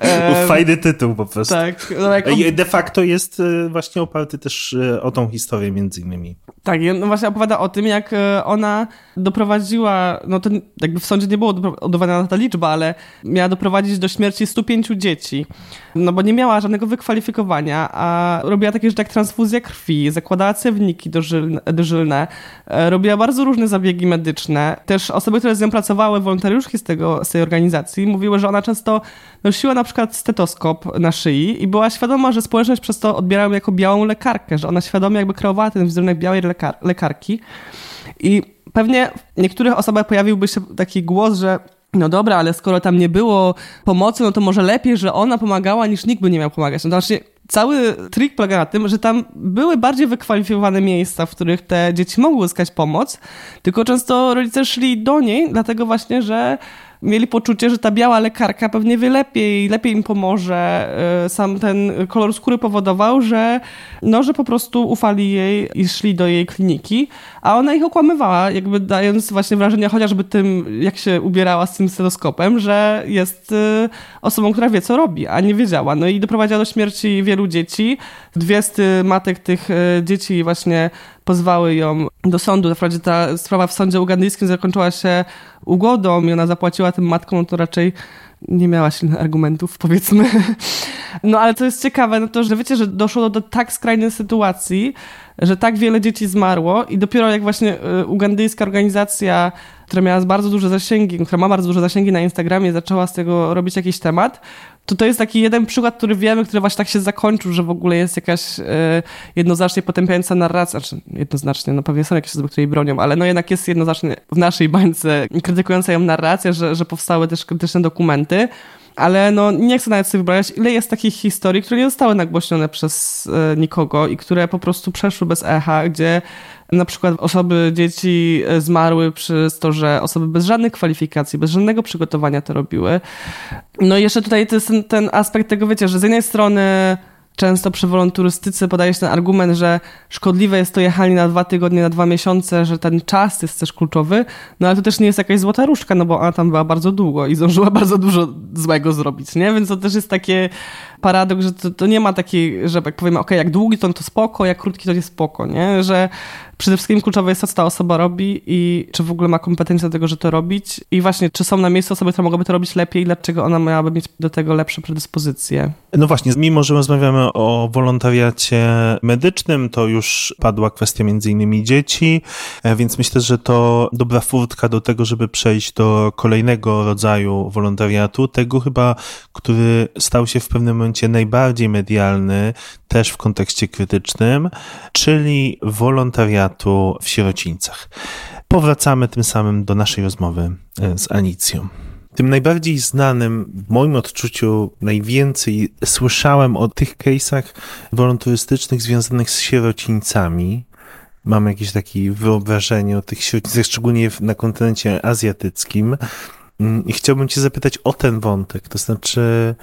Fajny tytuł po prostu. Tak. No jak... De facto jest e, właśnie oparty też o tą historię między innymi. Tak, no właśnie opowiada o tym, jak e, ona doprowadziła, no to jakby w sądzie nie było udowadniona ta liczba, ale miała doprowadzić do śmierci 105 dzieci. No bo nie miała żadnego wykwalifikowania, a robiła takie rzeczy jak transfuzja krwi, zakładała cewniki dożylne, dożylne e, robiła bardzo różne zabiegi medyczne. Też osoby, które z nią pracowały, wolontariuszki z, tego, z tej organizacji, mówiły, że ona często nosiła na przykład stetoskop na szyi i była świadoma, że społeczność przez to odbierała ją jako białą lekarkę, że ona świadomie jakby kreowała ten wizerunek białej lekar lekarki. I pewnie w niektórych osobach pojawiłby się taki głos, że no dobra, ale skoro tam nie było pomocy, no to może lepiej, że ona pomagała, niż nikt by nie miał pomagać. No to znaczy, cały trik polega na tym, że tam były bardziej wykwalifikowane miejsca, w których te dzieci mogły uzyskać pomoc, tylko często rodzice szli do niej, dlatego właśnie, że mieli poczucie, że ta biała lekarka pewnie wie lepiej, lepiej im pomoże. E, sam ten kolor skóry powodował, że, no, że po prostu ufali jej i szli do jej kliniki, a ona ich okłamywała, jakby dając właśnie wrażenie chociażby tym, jak się ubierała z tym stetoskopem, że jest e, osobą, która wie, co robi, a nie wiedziała. No i doprowadziła do śmierci wielu dzieci. Dwie z matek tych e, dzieci właśnie pozwały ją do sądu. Wprawdzie ta sprawa w sądzie ugandyjskim zakończyła się ugodą i ona zapłaciła tym matkom, no to raczej nie miała silnych argumentów, powiedzmy. No ale to jest ciekawe, no to, że wiecie, że doszło do tak skrajnej sytuacji, że tak wiele dzieci zmarło i dopiero jak właśnie y, ugandyjska organizacja, która miała bardzo duże zasięgi, która ma bardzo duże zasięgi na Instagramie, zaczęła z tego robić jakiś temat, to to jest taki jeden przykład, który wiemy, który właśnie tak się zakończył, że w ogóle jest jakaś e, jednoznacznie potępiająca narracja, znaczy jednoznacznie, no pewnie są jakieś osoby, które jej bronią, ale no jednak jest jednoznacznie w naszej bańce krytykująca ją narracja, że, że powstały też krytyczne dokumenty, ale no nie chcę nawet sobie wyobrażać, ile jest takich historii, które nie zostały nagłośnione przez e, nikogo i które po prostu przeszły bez echa, gdzie na przykład osoby, dzieci e, zmarły przez to, że osoby bez żadnych kwalifikacji, bez żadnego przygotowania to robiły. No i jeszcze tutaj to jest ten, ten aspekt tego, wiecie, że z jednej strony często przy wolonturystyce podaje się ten argument, że szkodliwe jest to jechanie na dwa tygodnie, na dwa miesiące, że ten czas jest też kluczowy, no ale to też nie jest jakaś złota różdżka, no bo ona tam była bardzo długo i zdążyła bardzo dużo złego zrobić, nie? Więc to też jest takie paradoks, że to, to nie ma takiej, że jak powiemy, ok, jak długi to, to spoko, jak krótki to jest spoko, nie? Że przede wszystkim kluczowe jest to, co ta osoba robi i czy w ogóle ma kompetencje do tego, że to robić i właśnie, czy są na miejscu osoby, które mogłyby to robić lepiej i dlaczego ona miałaby mieć do tego lepsze predyspozycje. No właśnie, mimo że rozmawiamy o wolontariacie medycznym, to już padła kwestia między innymi dzieci, e, więc myślę, że to dobra furtka do tego, żeby przejść do kolejnego rodzaju wolontariatu, tego chyba, który stał się w pewnym momencie momencie najbardziej medialny, też w kontekście krytycznym, czyli wolontariatu w sierocińcach. Powracamy tym samym do naszej rozmowy e, z Anicją. Tym najbardziej znanym, w moim odczuciu, najwięcej słyszałem o tych case'ach wolontarystycznych związanych z sierocińcami. Mam jakieś takie wyobrażenie o tych sierocińcach, szczególnie na kontynencie azjatyckim. Mm, I chciałbym Cię zapytać o ten wątek, to znaczy,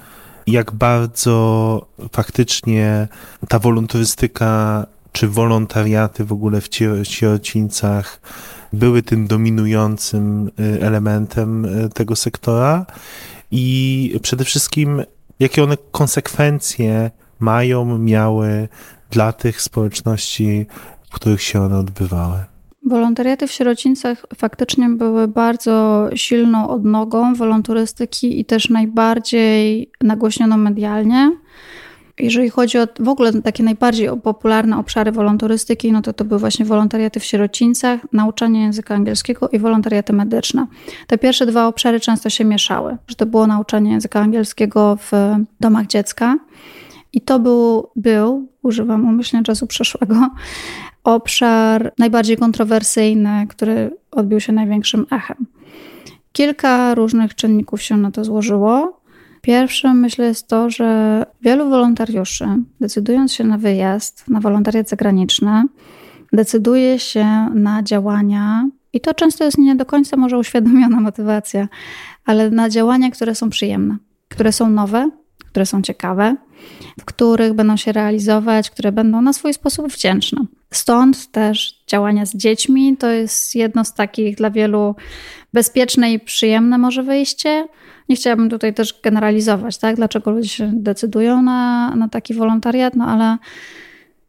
jak bardzo faktycznie ta wolontarystyka czy wolontariaty w ogóle w sierocińcach były tym dominującym y, elementem y, tego sektora i przede wszystkim jakie one konsekwencje mają, miały dla tych społeczności, w których się one odbywały. Wolontariaty w sierocińcach faktycznie były bardzo silną odnogą wolontarystyki i też najbardziej nagłośnioną medialnie. Jeżeli chodzi o w ogóle takie najbardziej popularne obszary wolontarystyki, no to to były właśnie wolontariaty w sierocińcach, nauczanie języka angielskiego i wolontariaty medyczne. Te pierwsze dwa obszary często się mieszały, że to było nauczanie języka angielskiego w domach dziecka i to był, był używam umyślnie czasu przeszłego, obszar najbardziej kontrowersyjny, który odbił się największym echem. Kilka różnych czynników się na to złożyło. Pierwszym myślę jest to, że wielu wolontariuszy, decydując się na wyjazd, na wolontariat zagraniczny, decyduje się na działania, i to często jest nie do końca może uświadomiona motywacja, ale na działania, które są przyjemne, które są nowe, które są ciekawe, w których będą się realizować, które będą na swój sposób wdzięczne. Stąd też działania z dziećmi to jest jedno z takich dla wielu bezpieczne i przyjemne może wyjście. Nie chciałabym tutaj też generalizować, tak? dlaczego ludzie się decydują na, na taki wolontariat, no ale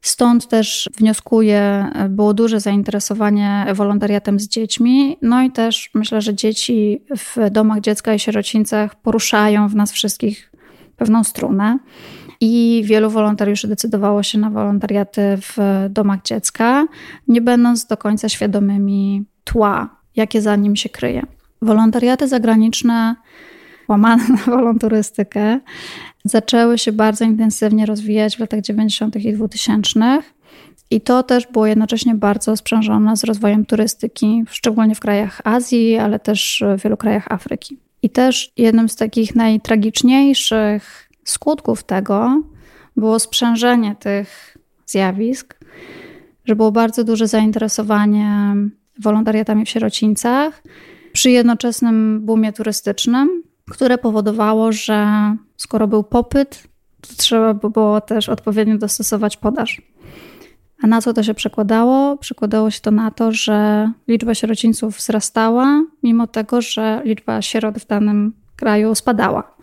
Stąd też wnioskuję, było duże zainteresowanie wolontariatem z dziećmi. No i też myślę, że dzieci w domach dziecka i sierocińcach poruszają w nas wszystkich pewną strunę. I wielu wolontariuszy decydowało się na wolontariaty w domach dziecka, nie będąc do końca świadomymi tła, jakie za nim się kryje. Wolontariaty zagraniczne, łamane na wolonturystykę, zaczęły się bardzo intensywnie rozwijać w latach 90. i 2000. I to też było jednocześnie bardzo sprzężone z rozwojem turystyki, szczególnie w krajach Azji, ale też w wielu krajach Afryki. I też jednym z takich najtragiczniejszych skutków tego było sprzężenie tych zjawisk, że było bardzo duże zainteresowanie wolontariatami w sierocińcach przy jednoczesnym boomie turystycznym, które powodowało, że skoro był popyt, to trzeba było też odpowiednio dostosować podaż. A na co to się przekładało? Przekładało się to na to, że liczba sierocińców wzrastała, mimo tego, że liczba sierot w danym kraju spadała.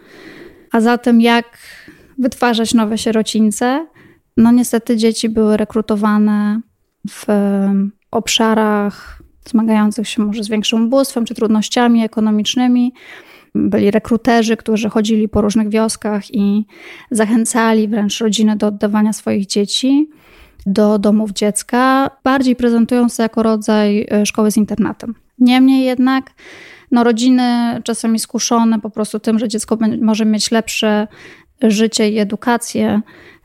A zatem jak wytwarzać nowe sierocińce? No niestety dzieci były rekrutowane w obszarach zmagających się może z większym ubóstwem czy trudnościami ekonomicznymi. Byli rekruterzy, którzy chodzili po różnych wioskach i zachęcali wręcz rodziny do oddawania swoich dzieci do domów dziecka, bardziej prezentując to jako rodzaj e, szkoły z internatem. Niemniej jednak no, rodziny czasami skuszone po prostu tym, że dziecko może mieć lepsze życie i edukację,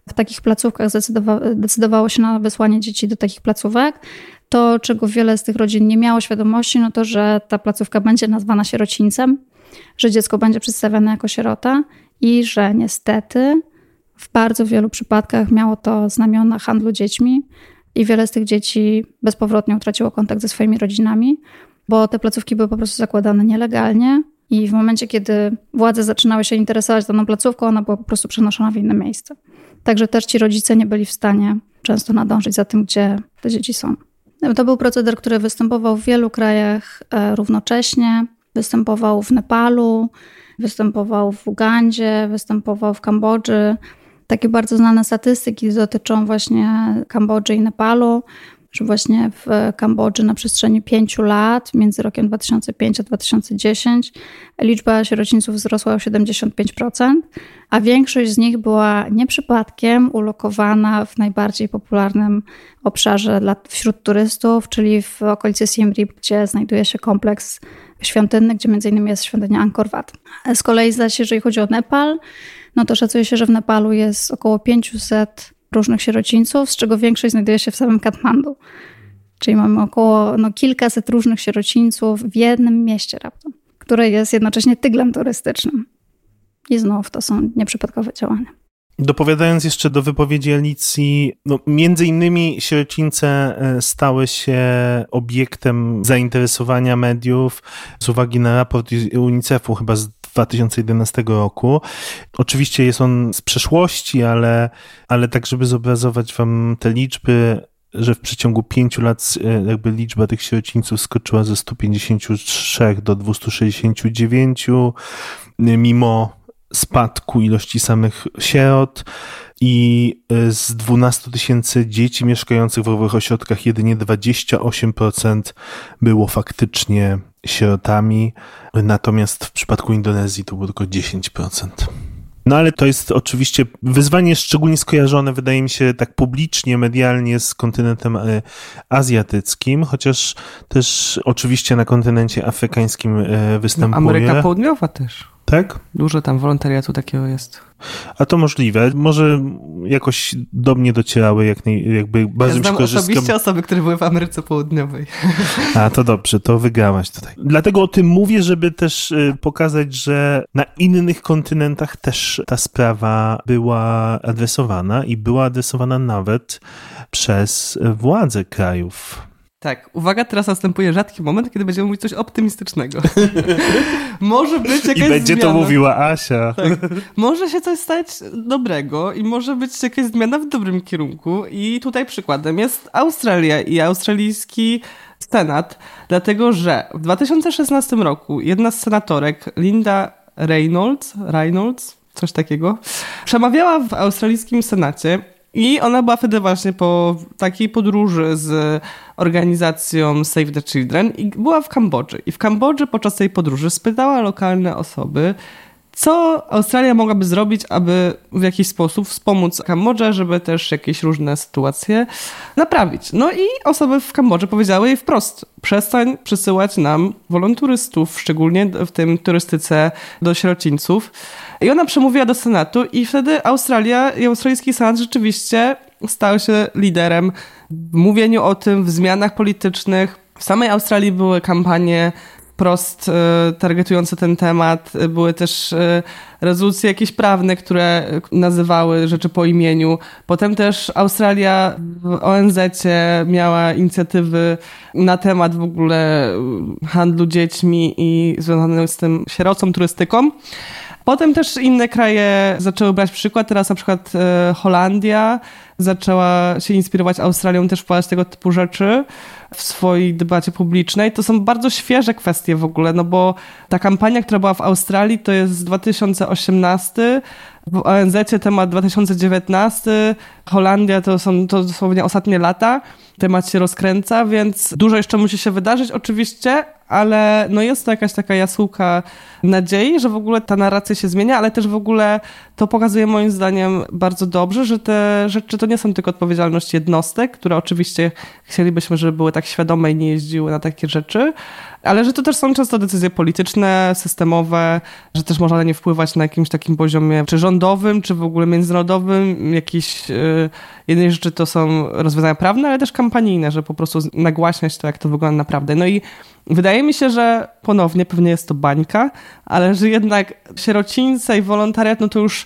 w takich placówkach zdecydowa decydowało się na wysłanie dzieci do takich placówek. To, czego wiele z tych rodzin nie miało świadomości, no to, że ta placówka będzie nazwana sierocińcem, że dziecko będzie przedstawiane jako sierota i że niestety w bardzo wielu przypadkach miało to znamiona handlu dziećmi i wiele z tych dzieci bezpowrotnie utraciło kontakt ze swoimi rodzinami, bo te placówki były po prostu zakładane nielegalnie i w momencie, kiedy władze zaczynały się interesować daną placówką, ona była po prostu przenoszona w inne miejsce. Także też ci rodzice nie byli w stanie często nadążyć za tym, gdzie te dzieci są. To był proceder, który występował w wielu krajach e, równocześnie. Występował w Nepalu, występował w Ugandzie, występował w Kambodży. Takie bardzo znane statystyki dotyczą właśnie Kambodży i Nepalu że właśnie w Kambodży na przestrzeni pięciu lat, między rokiem 2005 a 2010, liczba sierocińców wzrosła o 75%, a większość z nich była nieprzypadkiem ulokowana w najbardziej popularnym obszarze dla, wśród turystów, czyli w okolicy Siem Reap, gdzie znajduje się kompleks świątynny, gdzie między innymi jest świątynia Angkor Wat. Z kolei się, jeżeli chodzi o Nepal, no to szacuje się, że w Nepalu jest około 500 różnych sierocińców, z czego większość znajduje się w samym Katmandu. Czyli mamy około no, kilkaset różnych sierocińców w jednym mieście raptem, które jest jednocześnie tyglem turystycznym. I znów to są nieprzypadkowe działania. Dopowiadając jeszcze do wypowiedzi Alicji, no między innymi sierocińce e, stały się obiektem zainteresowania mediów z uwagi na raport UNICEF-u chyba z 2011 roku. Oczywiście jest on z przeszłości, ale, ale tak, żeby zobrazować wam te liczby, że w przeciągu pięciu lat e, jakby liczba tych sierocińców skoczyła ze 153 do 269, mimo spadku ilości samych sierot i e, z 12 tysięcy dzieci mieszkających w owych ośrodkach jedynie 28% było faktycznie sierotami, natomiast w przypadku Indonezji to było tylko 10%. No ale to jest oczywiście wyzwanie szczególnie skojarzone, wydaje mi się, tak publicznie, medialnie z kontynentem e, azjatyckim, chociaż też oczywiście na kontynencie afrykańskim e, występuje. No, Ameryka Południowa też. Tak? Dużo tam wolontariatu takiego jest. A to możliwe. Może jakoś do mnie docierały, jak nie, jakby bardzo ja znam osobiście osoby, które były w Ameryce Południowej. A, to dobrze, to wygrałaś tutaj. Dlatego o tym mówię, żeby też y, pokazać, że na innych kontynentach też ta sprawa była adresowana i była adresowana nawet przez władze krajów. Tak, uwaga, teraz następuje rzadki moment, kiedy będziemy mówić coś optymistycznego. może być jakaś I będzie zmiana. to mówiła Asia. Tak. Może się coś stać dobrego i może być jakaś zmiana w dobrym kierunku. I tutaj przykładem jest Australia i australijski Senat, dlatego że w 2016 roku jedna z senatorek, Linda Reynolds, Reynolds coś takiego, przemawiała w australijskim Senacie i ona była wtedy właśnie po takiej podróży z organizacją Save the Children i była w Kambodży. I w Kambodży podczas tej podróży spytała lokalne osoby, co Australia mogłaby zrobić, aby w jakiś sposób wspomóc Kambodżę, żeby też jakieś różne sytuacje naprawić. No i osoby w Kambodży powiedziały jej wprost, przestań przysyłać nam wolonturystów, szczególnie w tym turystyce do sierocińców. I ona przemówiła do Senatu i wtedy Australia i australijski Senat rzeczywiście stał się liderem w mówieniu o tym, w zmianach politycznych. W samej Australii były kampanie prost e, targetujące ten temat. Były też e, rezolucje jakieś prawne, które nazywały rzeczy po imieniu. Potem też Australia w ONZ miała inicjatywy na temat w ogóle handlu dziećmi i związanych z tym sierocą turystyką. Potem też inne kraje zaczęły brać przykład. Teraz na przykład e, Holandia zaczęła się inspirować Australią, też wkładać tego typu rzeczy w swojej debacie publicznej. To są bardzo świeże kwestie w ogóle, no bo ta kampania, która była w Australii, to jest z 2018, w ONZ temat 2019, Holandia to są to dosłownie ostatnie lata. Temat się rozkręca, więc dużo jeszcze musi się wydarzyć oczywiście, ale no jest to jakaś taka jaskółka nadziei, że w ogóle ta narracja się zmienia, ale też w ogóle to pokazuje moim zdaniem bardzo dobrze, że te rzeczy to nie są tylko odpowiedzialność jednostek, które oczywiście chcielibyśmy, żeby były tak świadome i nie jeździły na takie rzeczy, ale że to też są często decyzje polityczne, systemowe, że też można na nie wpływać na jakimś takim poziomie czy rządowym, czy w ogóle międzynarodowym. Jakieś yy, jednej rzeczy to są rozwiązania prawne, ale też kampanijne, że po prostu nagłaśniać to, jak to wygląda naprawdę. No i wydaje mi się, że ponownie pewnie jest to bańka, ale że jednak sierocińce i wolontariat, no to już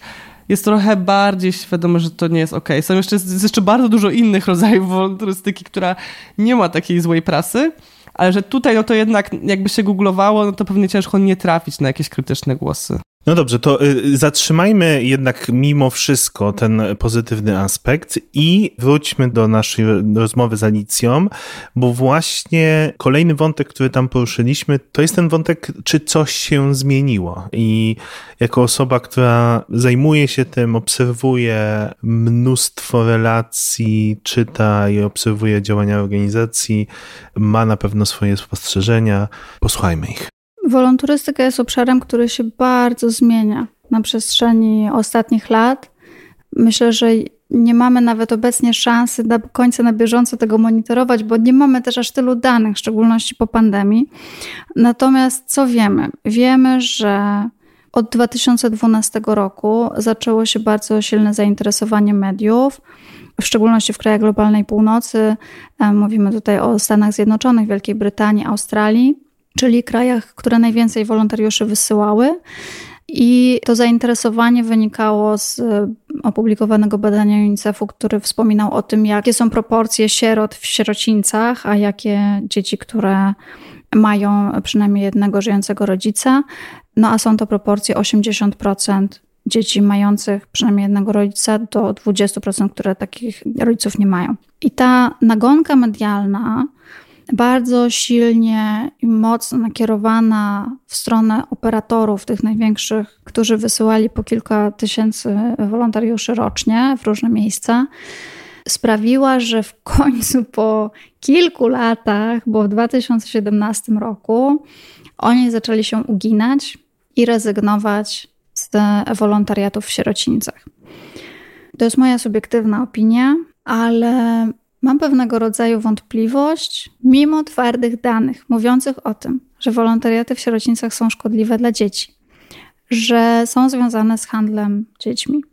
jest trochę bardziej świadome, że to nie jest ok. Są jeszcze, jest jeszcze bardzo dużo innych rodzajów wolontarystyki, która nie ma takiej złej prasy, ale że tutaj no to jednak jakby się googlowało, no to pewnie ciężko nie trafić na jakieś krytyczne głosy. No dobrze, to y, zatrzymajmy jednak mimo wszystko ten pozytywny aspekt i wróćmy do naszej rozmowy z Alicją, bo właśnie kolejny wątek, który tam poruszyliśmy, to jest ten wątek, czy coś się zmieniło. I jako osoba, która zajmuje się tym, obserwuje mnóstwo relacji, czyta i obserwuje działania organizacji, ma na pewno swoje spostrzeżenia. Posłuchajmy ich. Wolonturystyka jest obszarem, który się bardzo zmienia na przestrzeni ostatnich lat. Myślę, że nie mamy nawet obecnie szansy do końca na bieżąco tego monitorować, bo nie mamy też aż tylu danych, w szczególności po pandemii. Natomiast co wiemy? Wiemy, że od 2012 roku zaczęło się bardzo silne zainteresowanie mediów, w szczególności w krajach globalnej północy. Mówimy tutaj o Stanach Zjednoczonych, Wielkiej Brytanii, Australii czyli krajach, które najwięcej wolontariuszy wysyłały. I to zainteresowanie wynikało z opublikowanego badania UNICEF-u, który wspominał o tym, jakie są proporcje sierot w sierocińcach, a jakie dzieci, które mają przynajmniej jednego żyjącego rodzica. No a są to proporcje 80% dzieci mających przynajmniej jednego rodzica do 20%, które takich rodziców nie mają. I ta nagonka medialna bardzo silnie i mocno nakierowana w stronę operatorów, tych największych, którzy wysyłali po kilka tysięcy wolontariuszy rocznie w różne miejsca, sprawiła, że w końcu po kilku latach, bo w 2017 roku, oni zaczęli się uginać i rezygnować z wolontariatów w sierocińcach. To jest moja subiektywna opinia, ale mam pewnego rodzaju wątpliwość, mimo twardych danych mówiących o tym, że wolontariaty w sierocińcach są szkodliwe dla dzieci, że są związane z handlem dziećmi,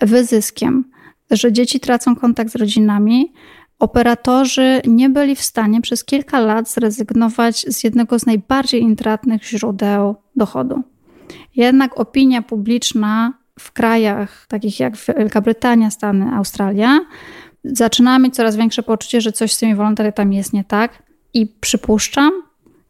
wyzyskiem, że dzieci tracą kontakt z rodzinami. Operatorzy nie byli w stanie przez kilka lat zrezygnować z jednego z najbardziej intratnych źródeł dochodu. Jednak opinia publiczna w krajach takich jak Wielka Brytania, Stany, Australia zaczyna mieć coraz większe poczucie, że coś z tymi wolontariatami jest nie tak i przypuszczam,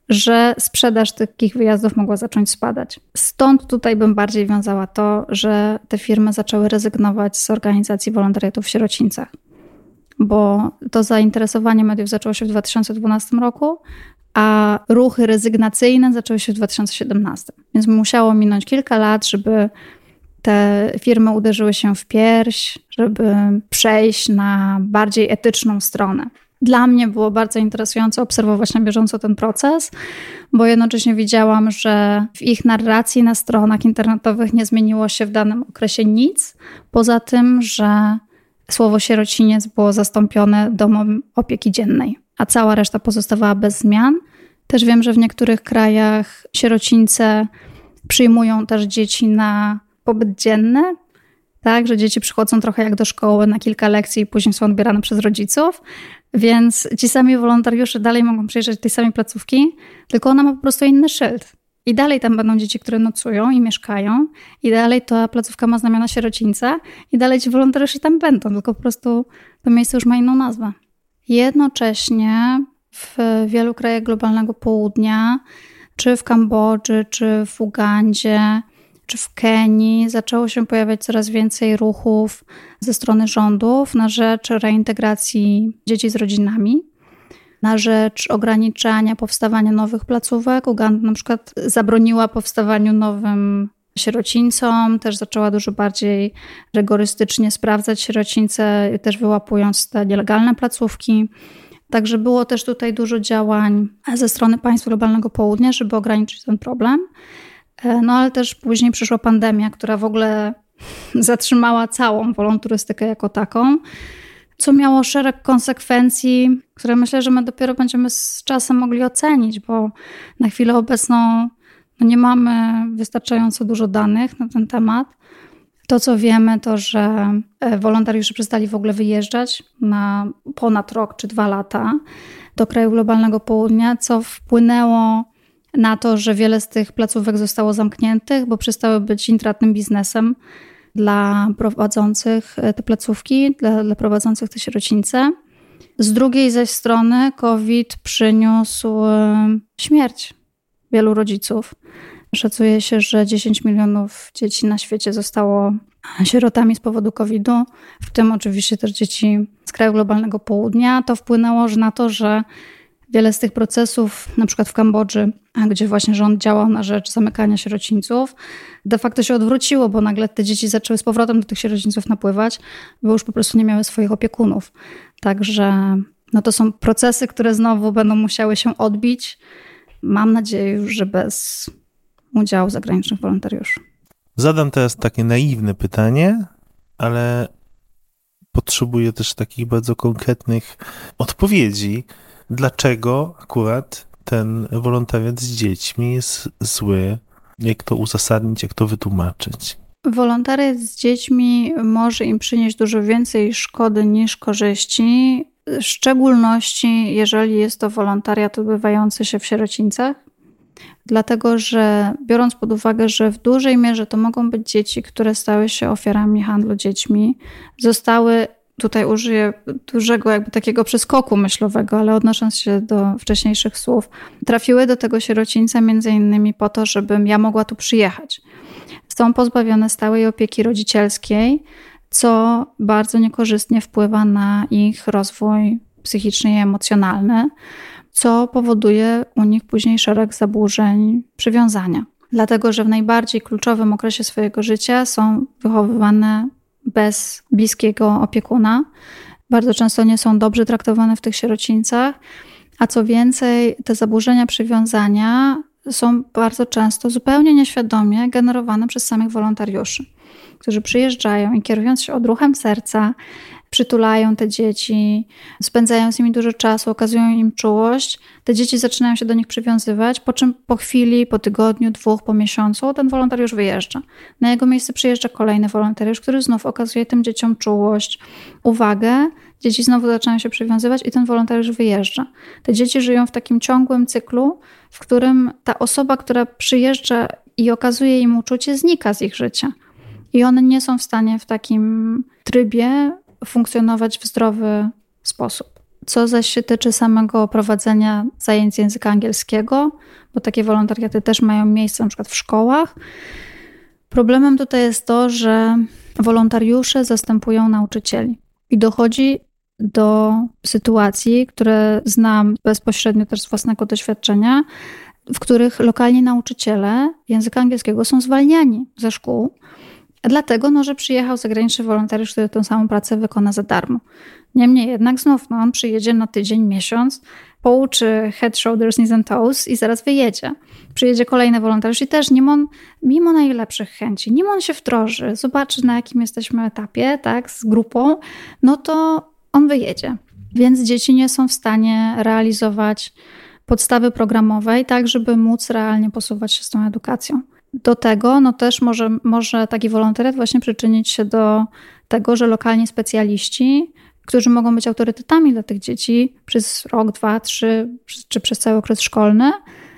że sprzedaż takich wyjazdów mogła zacząć spadać. Stąd tutaj bym bardziej wiązała to, że te firmy zaczęły rezygnować z organizacji wolontariatów w sierocińcach. Bo to zainteresowanie mediów zaczęło się w 2012 roku, a ruchy rezygnacyjne zaczęły się w 2017. Więc musiało minąć kilka lat, żeby te firmy uderzyły się w pierś, żeby przejść na bardziej etyczną stronę. Dla mnie było bardzo interesujące obserwować na bieżąco ten proces, bo jednocześnie widziałam, że w ich narracji na stronach internetowych nie zmieniło się w danym okresie nic, poza tym, że słowo sierociniec było zastąpione domem opieki dziennej, a cała reszta pozostawała bez zmian. Też wiem, że w niektórych krajach sierocińce przyjmują też dzieci na pobyt dzienny, tak, że dzieci przychodzą trochę jak do szkoły na kilka lekcji i później są odbierane przez rodziców, więc ci sami wolontariusze dalej mogą przyjeżdżać do tej samej placówki, tylko ona ma po prostu inny szyld. I dalej tam będą dzieci, które nocują i mieszkają, i dalej ta placówka ma znamiona sierocińca, i dalej ci wolontariusze tam będą, tylko po prostu to miejsce już ma inną nazwę. Jednocześnie w wielu krajach globalnego południa, czy w Kambodży, czy w Ugandzie, czy w Kenii zaczęło się pojawiać coraz więcej ruchów ze strony rządów na rzecz reintegracji dzieci z rodzinami, na rzecz ograniczania powstawania nowych placówek. Uganda na przykład zabroniła powstawaniu nowym sierocińcom, też zaczęła dużo bardziej rygorystycznie sprawdzać sierocińce, też wyłapując te nielegalne placówki. Także było też tutaj dużo działań ze strony państw globalnego południa, żeby ograniczyć ten problem. E, no ale też później przyszła pandemia, która w ogóle zatrzymała całą wolonturystykę jako taką, co miało szereg konsekwencji, które myślę, że my dopiero będziemy z czasem mogli ocenić, bo na chwilę obecną no nie mamy wystarczająco dużo danych na ten temat. To, co wiemy, to że e, wolontariusze przestali w ogóle wyjeżdżać na ponad rok czy dwa lata do kraju globalnego południa, co wpłynęło na to, że wiele z tych placówek zostało zamkniętych, bo przestały być intratnym biznesem dla prowadzących e, te placówki, dla, dla prowadzących te sierocińce. Z drugiej zaś strony COVID przyniósł e, śmierć wielu rodziców. Szacuje się, że 10 milionów dzieci na świecie zostało sierotami z powodu COVID-u, w tym oczywiście też dzieci z kraju globalnego południa. To wpłynęło na to, że Wiele z tych procesów, na przykład w Kambodży, gdzie właśnie rząd działał na rzecz zamykania sierocińców, de facto się odwróciło, bo nagle te dzieci zaczęły z powrotem do tych sierocińców napływać, bo już po prostu nie miały swoich opiekunów. Także no to są procesy, które znowu będą musiały się odbić. Mam nadzieję że bez udziału zagranicznych wolontariuszy. Zadam teraz takie naiwne pytanie, ale potrzebuję też takich bardzo konkretnych odpowiedzi dlaczego akurat ten wolontariat z dziećmi jest zły, jak to uzasadnić, jak to wytłumaczyć. Wolontariat z dziećmi może im przynieść dużo więcej szkody niż korzyści, w szczególności jeżeli jest to wolontariat odbywający się w sierocińcach. Dlatego, że biorąc pod uwagę, że w dużej mierze to mogą być dzieci, które stały się ofiarami handlu dziećmi, zostały tutaj użyję dużego jakby takiego przeskoku myślowego, ale odnosząc się do wcześniejszych słów, trafiły do tego sierocińca między innymi po to, żebym ja mogła tu przyjechać. Są pozbawione stałej opieki rodzicielskiej, co bardzo niekorzystnie wpływa na ich rozwój psychiczny i emocjonalny, co powoduje u nich później szereg zaburzeń przywiązania. Dlatego, że w najbardziej kluczowym okresie swojego życia są wychowywane bez bliskiego opiekuna. Bardzo często nie są dobrze traktowane w tych sierocińcach. A co więcej, te zaburzenia przywiązania są bardzo często zupełnie nieświadomie generowane przez samych wolontariuszy, którzy przyjeżdżają i kierując się odruchem serca, przytulają te dzieci, spędzają z nimi dużo czasu, okazują im czułość, te dzieci zaczynają się do nich przywiązywać, po czym po chwili, po tygodniu, dwóch, po miesiącu ten wolontariusz wyjeżdża. Na jego miejsce przyjeżdża kolejny wolontariusz, który znów okazuje tym dzieciom czułość, uwagę. Dzieci znowu zaczynają się przywiązywać i ten wolontariusz wyjeżdża. Te dzieci żyją w takim ciągłym cyklu, w którym ta osoba, która przyjeżdża i okazuje im uczucie, znika z ich życia. I one nie są w stanie w takim trybie funkcjonować w zdrowy sposób. Co zaś się tyczy samego prowadzenia zajęć języka angielskiego, bo takie wolontariaty też mają miejsce na przykład w szkołach, problemem tutaj jest to, że wolontariusze zastępują nauczycieli i dochodzi do sytuacji, które znam bezpośrednio też z własnego doświadczenia, w których lokalni nauczyciele języka angielskiego są zwalniani ze szkół, Dlatego, no, że przyjechał zagraniczny wolontariusz, który tę samą pracę wykona za darmo. Niemniej jednak znów no, on przyjedzie na tydzień, miesiąc, pouczy head, shoulders, knees and toes i zaraz wyjedzie. Przyjedzie kolejny wolontariusz i też nim on, mimo najlepszych chęci, nim on się wdroży, zobaczy na jakim jesteśmy etapie, tak, z grupą, no to on wyjedzie. Więc dzieci nie są w stanie realizować podstawy programowej, tak, żeby móc realnie posuwać się z tą edukacją. Do tego no też może, może taki wolontariat właśnie przyczynić się do tego, że lokalni specjaliści, którzy mogą być autorytetami dla tych dzieci przez rok, dwa, trzy, czy przez cały okres szkolny,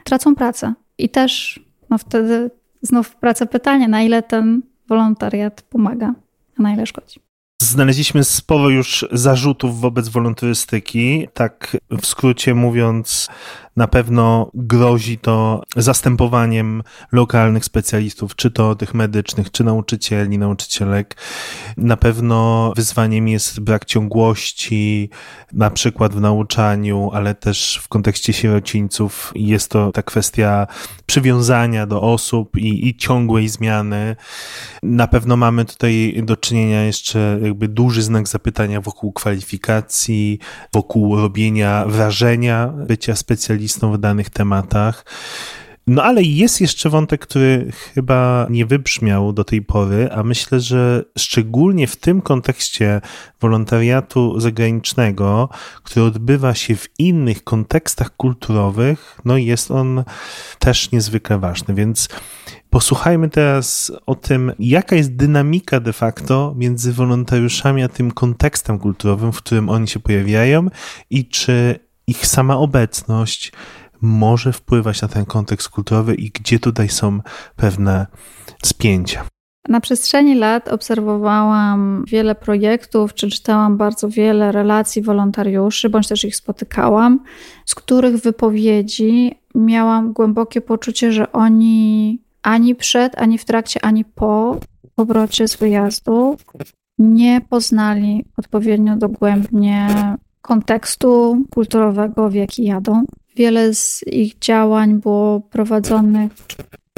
tracą pracę. I też no wtedy znów wraca pytanie, na ile ten wolontariat pomaga, a na ile szkodzi. Znaleźliśmy sporo już zarzutów wobec wolontarystyki. Tak w skrócie mówiąc, na pewno grozi to zastępowaniem lokalnych specjalistów, czy to tych medycznych, czy nauczycieli, nauczycielek. Na pewno wyzwaniem jest brak ciągłości, na przykład w nauczaniu, ale też w kontekście sierocińców jest to ta kwestia przywiązania do osób i, i ciągłej zmiany. Na pewno mamy tutaj do czynienia jeszcze jakby duży znak zapytania wokół kwalifikacji, wokół robienia wrażenia bycia specjalistą specjalistą w danych tematach. No ale jest jeszcze wątek, który chyba nie wybrzmiał do tej pory, a myślę, że szczególnie w tym kontekście wolontariatu zagranicznego, który odbywa się w innych kontekstach kulturowych, no jest on też niezwykle ważny. Więc posłuchajmy teraz o tym, jaka jest dynamika de facto między wolontariuszami a tym kontekstem kulturowym, w którym oni się pojawiają i czy ich sama obecność może wpływać na ten kontekst kulturowy i gdzie tutaj są pewne spięcia. Na przestrzeni lat obserwowałam wiele projektów, czy czytałam bardzo wiele relacji wolontariuszy, bądź też ich spotykałam, z których wypowiedzi miałam głębokie poczucie, że oni ani przed, ani w trakcie, ani po powrocie z wyjazdu nie poznali odpowiednio dogłębnie kontekstu kulturowego, w jaki jadą. Wiele z ich działań było prowadzonych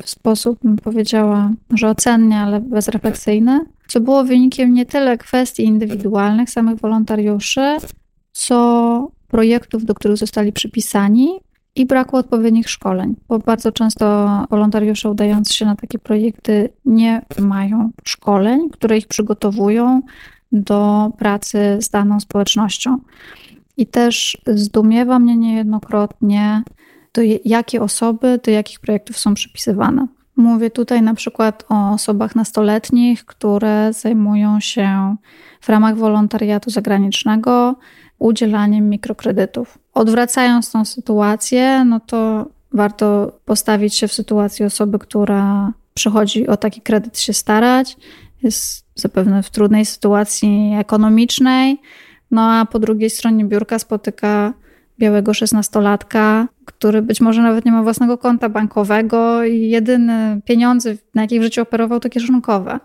w sposób, bym powiedziała, że ocenny, ale bezrefleksyjny, co było wynikiem nie tyle kwestii indywidualnych samych wolontariuszy, co projektów, do których zostali przypisani i braku odpowiednich szkoleń, bo bardzo często wolontariusze udający się na takie projekty nie mają szkoleń, które ich przygotowują do pracy z daną społecznością. I też zdumiewa mnie niejednokrotnie, do jakie osoby do jakich projektów są przypisywane. Mówię tutaj na przykład o osobach nastoletnich, które zajmują się w ramach wolontariatu zagranicznego udzielaniem mikrokredytów. Odwracając tą sytuację, no to warto postawić się w sytuacji osoby, która przychodzi o taki kredyt się starać, jest zapewne w trudnej sytuacji ekonomicznej, no a po drugiej stronie biurka spotyka białego szesnastolatka, który być może nawet nie ma własnego konta bankowego i jedyne pieniądze, na jakie w życiu operował, to kieszonkowe.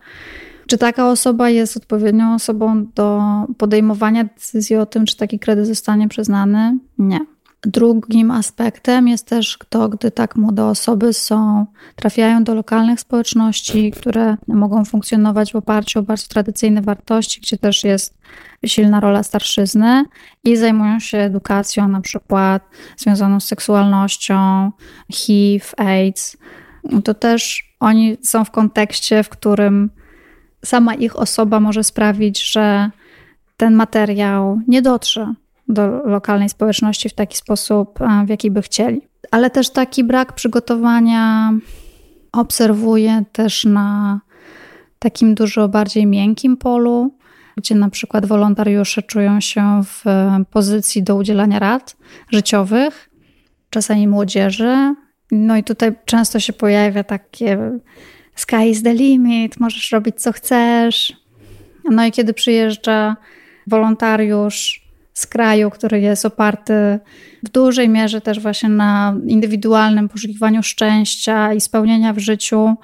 Czy taka osoba jest odpowiednią osobą do podejmowania decyzji o tym, czy taki kredyt zostanie przyznany? Nie. Drugim aspektem jest też to, gdy tak młode osoby są, trafiają do lokalnych społeczności, które mogą funkcjonować w oparciu o bardzo tradycyjne wartości, gdzie też jest silna rola starszyzny i zajmują się edukacją, na przykład związaną z seksualnością, HIV, AIDS. To też oni są w kontekście, w którym sama ich osoba może sprawić, że ten materiał nie dotrze do lokalnej społeczności w taki sposób, e, w jaki by chcieli. Ale też taki brak przygotowania obserwuję też na takim dużo bardziej miękkim polu, gdzie na przykład wolontariusze czują się w pozycji do udzielania rad życiowych, czasami młodzieży. No i tutaj często się pojawia takie sky is the limit, możesz robić co chcesz. No i kiedy przyjeżdża wolontariusz z kraju, który jest oparty w dużej mierze też właśnie na indywidualnym poszukiwaniu szczęścia i spełnienia w życiu,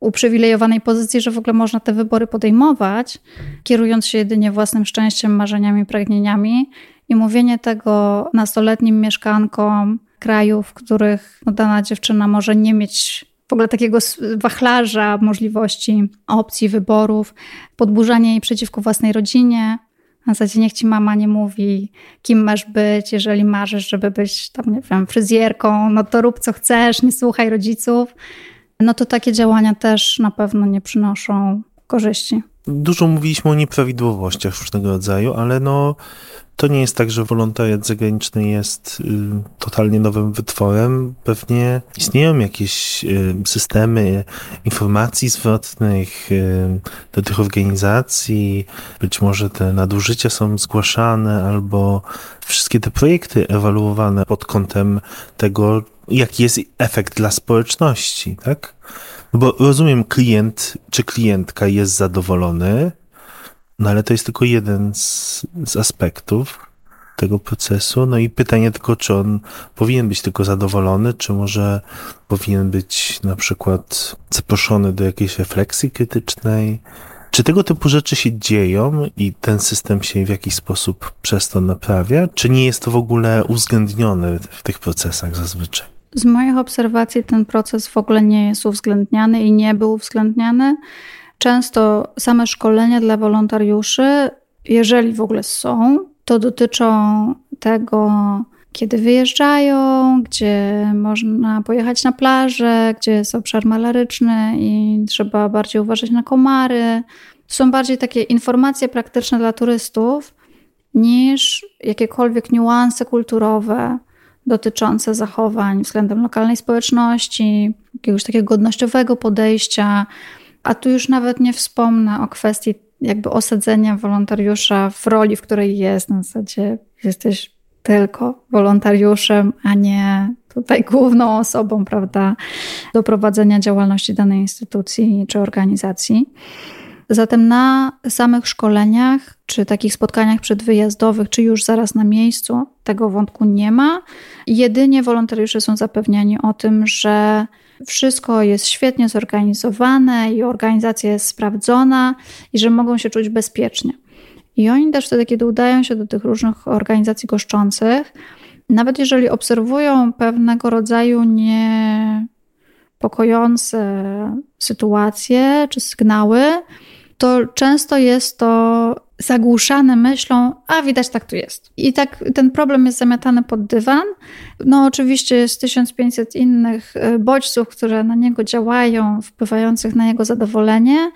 uprzywilejowanej pozycji, że w ogóle można te wybory podejmować, kierując się jedynie własnym szczęściem, marzeniami, pragnieniami. I mówienie tego nastoletnim mieszkankom krajów, w których no, dana dziewczyna może nie mieć w ogóle takiego wachlarza możliwości, opcji, wyborów, podburzanie jej przeciwko własnej rodzinie, na zasadzie niech ci mama nie mówi, kim masz być, jeżeli marzysz, żeby być tam, nie wiem, fryzjerką, no to rób co chcesz, nie słuchaj rodziców. No to takie działania też na pewno nie przynoszą korzyści. Dużo mówiliśmy o nieprawidłowościach różnego rodzaju, ale no to nie jest tak, że wolontariat zagraniczny jest y, totalnie nowym wytworem. Pewnie istnieją jakieś y, systemy informacji zwrotnych y, do tych organizacji. Być może te nadużycia są zgłaszane, albo wszystkie te projekty ewaluowane pod kątem tego, jaki jest efekt dla społeczności, tak? No bo rozumiem, klient czy klientka jest zadowolony, no ale to jest tylko jeden z, z aspektów tego procesu. No i pytanie tylko, czy on powinien być tylko zadowolony, czy może powinien być na przykład zaproszony do jakiejś refleksji krytycznej. Czy tego typu rzeczy się dzieją i ten system się w jakiś sposób przez to naprawia, czy nie jest to w ogóle uwzględnione w tych procesach zazwyczaj? Z moich obserwacji ten proces w ogóle nie jest uwzględniany i nie był uwzględniany. Często same szkolenia dla wolontariuszy, jeżeli w ogóle są, to dotyczą tego, kiedy wyjeżdżają, gdzie można pojechać na plażę, gdzie jest obszar malaryczny i trzeba bardziej uważać na komary. To są bardziej takie informacje praktyczne dla turystów niż jakiekolwiek niuanse kulturowe dotyczące zachowań względem lokalnej społeczności, jakiegoś takiego godnościowego podejścia. A tu już nawet nie wspomnę o kwestii jakby osadzenia wolontariusza w roli, w której jest. Na zasadzie jesteś tylko wolontariuszem, a nie tutaj główną osobą, prawda, do prowadzenia działalności danej instytucji czy organizacji. Zatem na samych szkoleniach, czy takich spotkaniach przedwyjazdowych, czy już zaraz na miejscu, tego wątku nie ma. Jedynie wolontariusze są zapewniani o tym, że wszystko jest świetnie zorganizowane i organizacja jest sprawdzona i że mogą się czuć bezpiecznie. I oni też wtedy, kiedy udają się do tych różnych organizacji goszczących, nawet jeżeli obserwują pewnego rodzaju niepokojące sytuacje czy sygnały, to często jest to zagłuszane myślą, a widać tak tu jest. I tak ten problem jest zamiatany pod dywan. No oczywiście jest 1500 innych e, bodźców, które na niego działają, wpływających na jego zadowolenie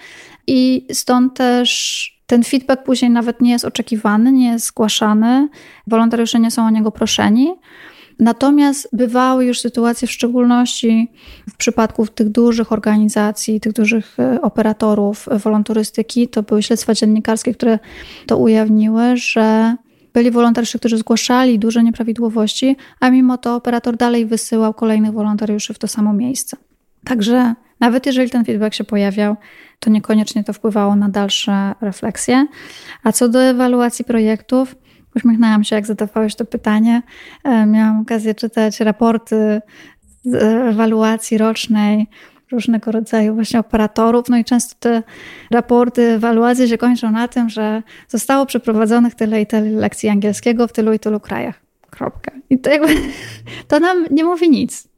i stąd też ten feedback później nawet nie jest oczekiwany, nie jest zgłaszany. Wolontariusze nie są o niego proszeni. Natomiast bywały już sytuacje, w szczególności w przypadku tych dużych organizacji, tych dużych e, operatorów wolontarystyki, to były śledztwa dziennikarskie, które to ujawniły, że byli wolontariusze, którzy zgłaszali duże nieprawidłowości, a mimo to operator dalej wysyłał kolejnych wolontariuszy w to samo miejsce. Także nawet jeżeli ten feedback się pojawiał, to niekoniecznie to wpływało na dalsze refleksje. A co do ewaluacji projektów, Uśmiechnęłam się, jak zadawałeś to pytanie. E, miałam okazję czytać raporty z ewaluacji rocznej różnego rodzaju właśnie operatorów. No i często te raporty, ewaluacje się kończą na tym, że zostało przeprowadzonych tyle i tyle lekcji angielskiego w tylu i tylu krajach. Kropka. I to jakby, to nam nie mówi nic.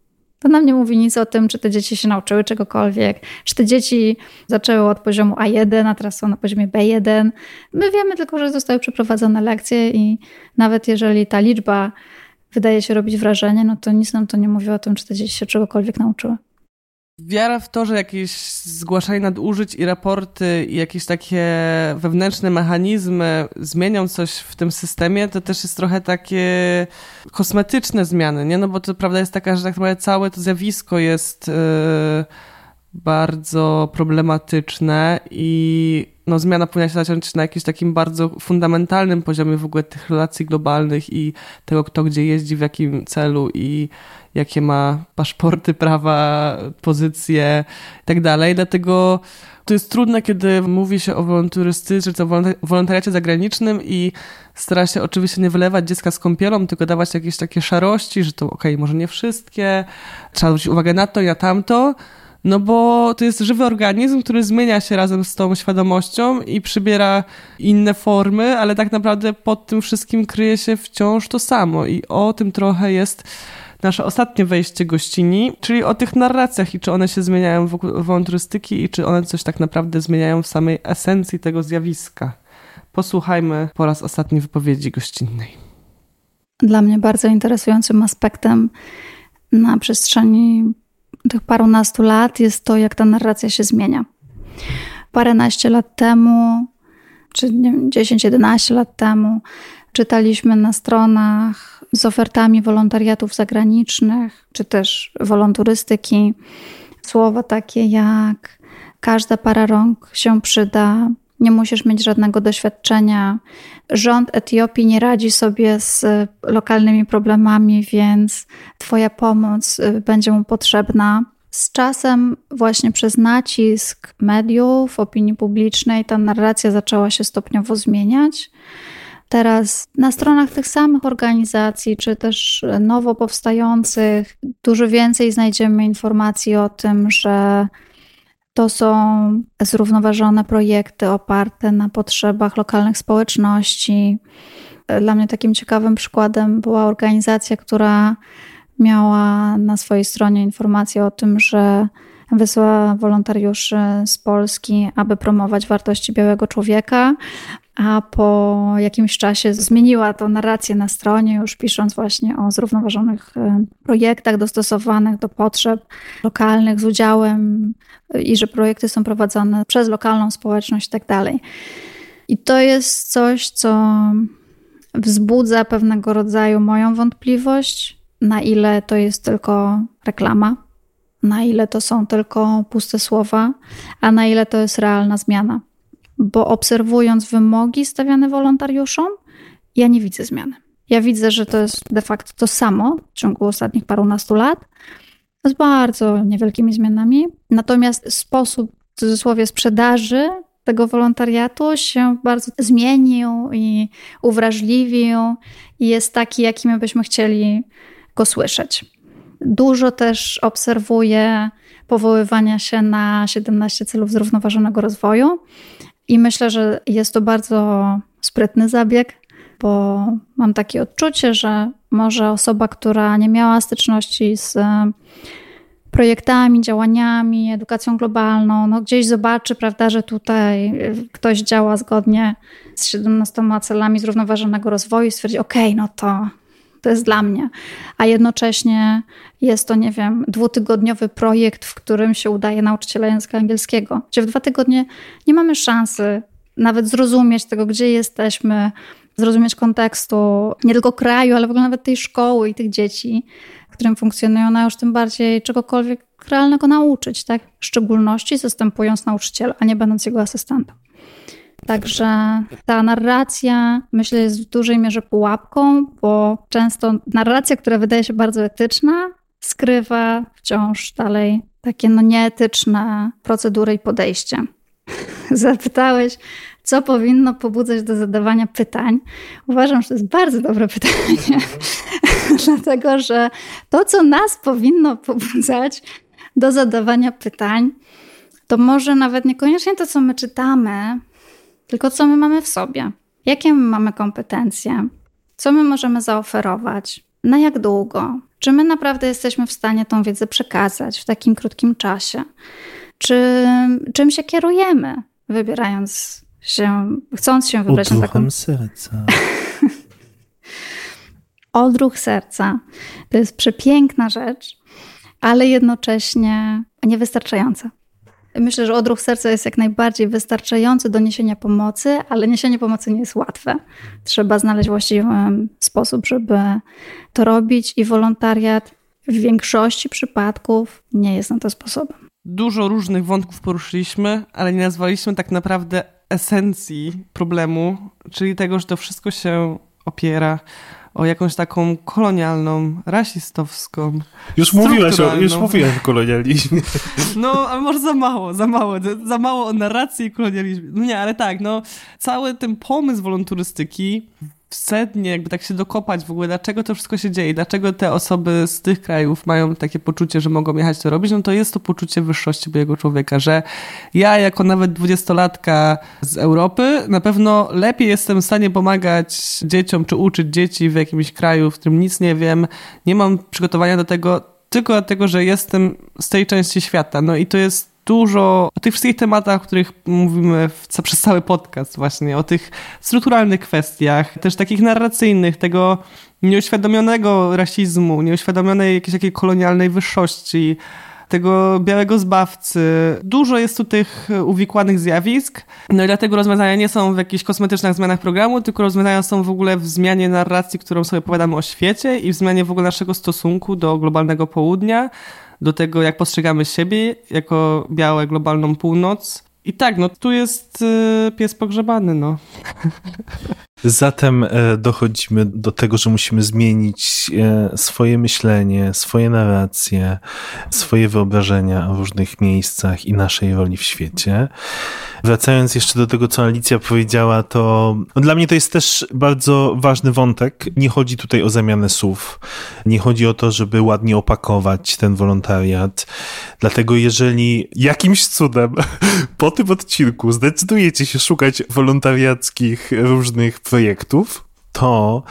To nam nie mówi nic o tym, czy te dzieci się nauczyły czegokolwiek, czy te dzieci zaczęły od poziomu A1, a teraz są na poziomie B1. My wiemy tylko, że zostały przeprowadzone lekcje i nawet jeżeli ta liczba wydaje się robić wrażenie, no to nic nam to nie mówi o tym, czy te dzieci się czegokolwiek nauczyły. Wiara w to, że jakieś zgłaszanie nadużyć i raporty i jakieś takie wewnętrzne mechanizmy zmienią coś w tym systemie, to też jest trochę takie kosmetyczne zmiany, nie? No bo to prawda jest taka, że tak naprawdę całe to zjawisko jest yy, bardzo problematyczne i no, zmiana powinna się zacząć na jakimś takim bardzo fundamentalnym poziomie w ogóle tych relacji globalnych i tego, kto gdzie jeździ, w jakim celu i jakie ma paszporty, prawa, pozycje tak dalej. Dlatego to jest trudne, kiedy mówi się o wolontarystyce, czy o wolontariacie zagranicznym i stara się oczywiście nie wylewać dziecka z kąpielą, tylko dawać jakieś takie szarości, że to okej, okay, może nie wszystkie, trzeba zwrócić uwagę na to i na tamto, no bo to jest żywy organizm, który zmienia się razem z tą świadomością i przybiera inne formy, ale tak naprawdę pod tym wszystkim kryje się wciąż to samo i o tym trochę jest nasze ostatnie wejście gościni, czyli o tych narracjach i czy one się zmieniają wokół wolontrystyki i czy one coś tak naprawdę zmieniają w samej esencji tego zjawiska. Posłuchajmy po raz ostatni wypowiedzi gościnnej. Dla mnie bardzo interesującym aspektem na przestrzeni tych parunastu lat jest to, jak ta narracja się zmienia. Paręnaście lat temu, czy 10-11 lat temu, czytaliśmy na stronach z ofertami wolontariatów zagranicznych, czy też wolonturystyki słowa takie jak każda para rąk się przyda, nie musisz mieć żadnego doświadczenia. Rząd Etiopii nie radzi sobie z lokalnymi problemami, więc Twoja pomoc y, będzie mu potrzebna. Z czasem, właśnie przez nacisk mediów, opinii publicznej, ta narracja zaczęła się stopniowo zmieniać. Teraz na stronach tych samych organizacji, czy też nowo powstających, dużo więcej znajdziemy informacji o tym, że to są zrównoważone projekty oparte na potrzebach lokalnych społeczności. Dla mnie takim ciekawym przykładem była organizacja, która miała na swojej stronie informację o tym, że wysłała wolontariuszy z Polski, aby promować wartości białego człowieka, a po jakimś czasie zmieniła to narrację na stronie, już pisząc właśnie o zrównoważonych e, projektach dostosowanych do potrzeb lokalnych z udziałem i że projekty są prowadzone przez lokalną społeczność i tak dalej. I to jest coś, co wzbudza pewnego rodzaju moją wątpliwość, na ile to jest tylko reklama, na ile to są tylko puste słowa, a na ile to jest realna zmiana bo obserwując wymogi stawiane wolontariuszom, ja nie widzę zmiany. Ja widzę, że to jest de facto to samo w ciągu ostatnich parunastu lat, z bardzo niewielkimi zmianami. Natomiast sposób, w cudzysłowie, sprzedaży tego wolontariatu się bardzo zmienił i uwrażliwił i jest taki, jaki my byśmy chcieli go słyszeć. Dużo też obserwuję powoływania się na 17 celów zrównoważonego rozwoju, i myślę, że jest to bardzo sprytny zabieg, bo mam takie odczucie, że może osoba, która nie miała styczności z e, projektami, działaniami, edukacją globalną, no gdzieś zobaczy, prawda, że tutaj ktoś działa zgodnie z 17 celami zrównoważonego rozwoju i stwierdzi, okej, okay, no to to jest dla mnie. A jednocześnie jest to, nie wiem, dwutygodniowy projekt, w którym się udaje nauczyciela języka angielskiego, gdzie w dwa tygodnie nie mamy szansy nawet zrozumieć tego, gdzie jesteśmy, zrozumieć kontekstu nie tylko kraju, ale w ogóle nawet tej szkoły i tych dzieci, w którym funkcjonują, a już tym bardziej czegokolwiek realnego nauczyć, tak? W szczególności zastępując nauczyciela, a nie będąc jego asystentem. Także ta narracja, myślę, jest w dużej mierze pułapką, bo często narracja, która wydaje się bardzo etyczna, skrywa wciąż dalej takie no nieetyczne procedury i podejście. Zapytałeś, co powinno pobudzać do zadawania pytań. Uważam, że to jest bardzo dobre pytanie, dlatego że to, co nas powinno pobudzać do zadawania pytań, to może nawet niekoniecznie to, co my czytamy, tylko co my mamy w sobie. Jakie my mamy kompetencje? Co my możemy zaoferować? Na jak długo? Czy my naprawdę jesteśmy w stanie tą wiedzę przekazać w takim krótkim czasie? Czy czym się kierujemy, wybierając się, chcąc się wybrać Odruchem na taką... serca. Odruch serca. To jest przepiękna rzecz, ale jednocześnie niewystarczająca. Myślę, że odruch serca jest jak najbardziej wystarczający do niesienia pomocy, ale niesienie pomocy nie jest łatwe. Trzeba znaleźć właściwy sposób, żeby to robić i wolontariat w większości przypadków nie jest na to sposobem. Dużo różnych wątków poruszyliśmy, ale nie nazwaliśmy tak naprawdę esencji problemu, czyli tego, że to wszystko się opiera o jakąś taką kolonialną, rasistowską. Już mówiłaś o, już mówiłaś o kolonializmie. No, ale może za mało, za mało, za mało o narracji i kolonializmie. No nie, ale tak, no, cały ten pomysł wolonturystyki w sednie, jakby tak się dokopać w ogóle, dlaczego to wszystko się dzieje, dlaczego te osoby z tych krajów mają takie poczucie, że mogą jechać to robić, no to jest to poczucie wyższości białego człowieka, że ja jako nawet dwudziestolatka z Europy na pewno lepiej jestem w stanie pomagać dzieciom, czy uczyć dzieci w jakimś kraju, w którym nic nie wiem, nie mam przygotowania do tego, tylko dlatego, że jestem z tej części świata. No i to jest dużo o tych wszystkich tematach, o których mówimy w, przez cały podcast właśnie, o tych strukturalnych kwestiach, też takich narracyjnych, tego nieuświadomionego rasizmu, nieuświadomionej jakiejś takiej kolonialnej wyższości, tego białego zbawcy. Dużo jest tu tych uwikłanych zjawisk, no i dlatego rozwiązania nie są w jakichś kosmetycznych zmianach programu, tylko rozwiązania są w ogóle w zmianie narracji, którą sobie opowiadamy o świecie i w zmianie w ogóle naszego stosunku do globalnego południa, do tego, jak postrzegamy siebie jako białe globalną północ. I tak, no tu jest y, pies pogrzebany, no. Zatem e, dochodzimy do tego, że musimy zmienić e, swoje myślenie, swoje narracje, swoje wyobrażenia o różnych miejscach i naszej roli w świecie. Wracając jeszcze do tego, co Alicja powiedziała, to dla mnie to jest też bardzo ważny wątek. Nie chodzi tutaj o zamianę słów. Nie chodzi o to, żeby ładnie opakować ten wolontariat. Dlatego jeżeli jakimś cudem po tym odcinku zdecydujecie się szukać wolontariackich różnych projektów, to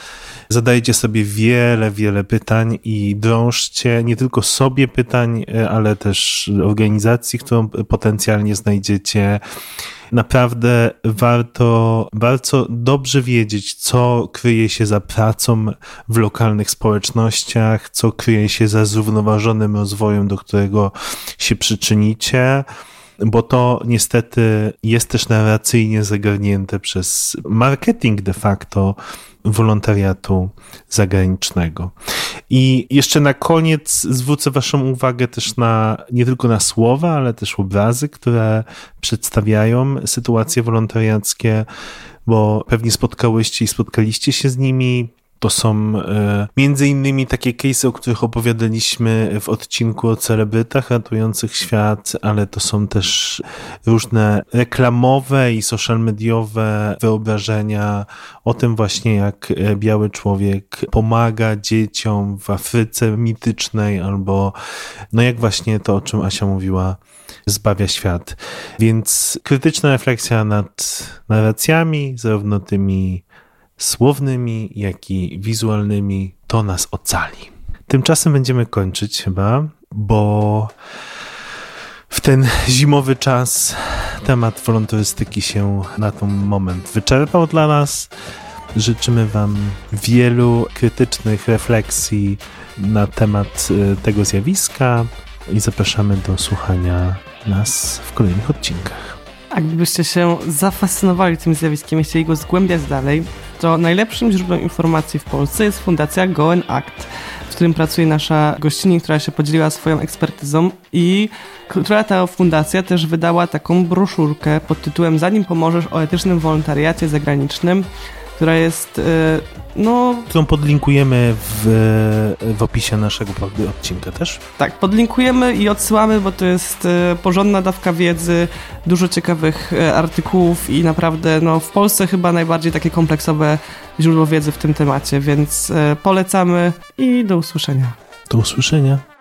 zadajcie sobie wiele, wiele pytań i drążcie nie tylko sobie pytań, ale też organizacji, którą potencjalnie znajdziecie. Naprawdę warto bardzo dobrze wiedzieć, co kryje się za pracą w lokalnych społecznościach, co kryje się za zrównoważonym rozwojem, do którego się przyczynicie bo to niestety jest też narracyjnie zagarnięte przez marketing de facto wolontariatu zagranicznego. I jeszcze na koniec zwrócę Waszą uwagę też na nie tylko na słowa, ale też obrazy, które przedstawiają sytuacje wolontariackie, bo pewnie spotkałyście i spotkaliście się z nimi to są e, między innymi takie case'y, o których opowiadaliśmy w odcinku o celebrytach ratujących świat, ale to są też różne reklamowe i social mediowe wyobrażenia o tym właśnie, jak e, biały człowiek pomaga dzieciom w Afryce mitycznej, albo no jak właśnie to, o czym Asia mówiła, zbawia świat. Więc krytyczna refleksja nad narracjami, zarówno tymi słownymi, jak i wizualnymi, to nas ocali. Tymczasem będziemy kończyć chyba, bo w ten zimowy czas temat wolontarystyki się na ten moment wyczerpał dla nas. Życzymy Wam wielu krytycznych refleksji na temat y, tego zjawiska i zapraszamy do słuchania nas w kolejnych odcinkach. A gdybyście się zafascynowali tym zjawiskiem i chcieli go zgłębiać dalej, to najlepszym źródłem informacji w Polsce jest Fundacja Goen Act, w którym pracuje nasza gościni, która się podzieliła swoją ekspertyzą i która ta fundacja też wydała taką broszurkę pod tytułem Zanim pomożesz o etycznym wolontariacie zagranicznym, która jest e, no, którą podlinkujemy w, w opisie naszego odcinka też. Tak, podlinkujemy i odsyłamy, bo to jest e, porządna dawka wiedzy, dużo ciekawych e, artykułów i naprawdę no, w Polsce chyba najbardziej takie kompleksowe źródło wiedzy w tym temacie, więc polecamy i do usłyszenia. Do usłyszenia.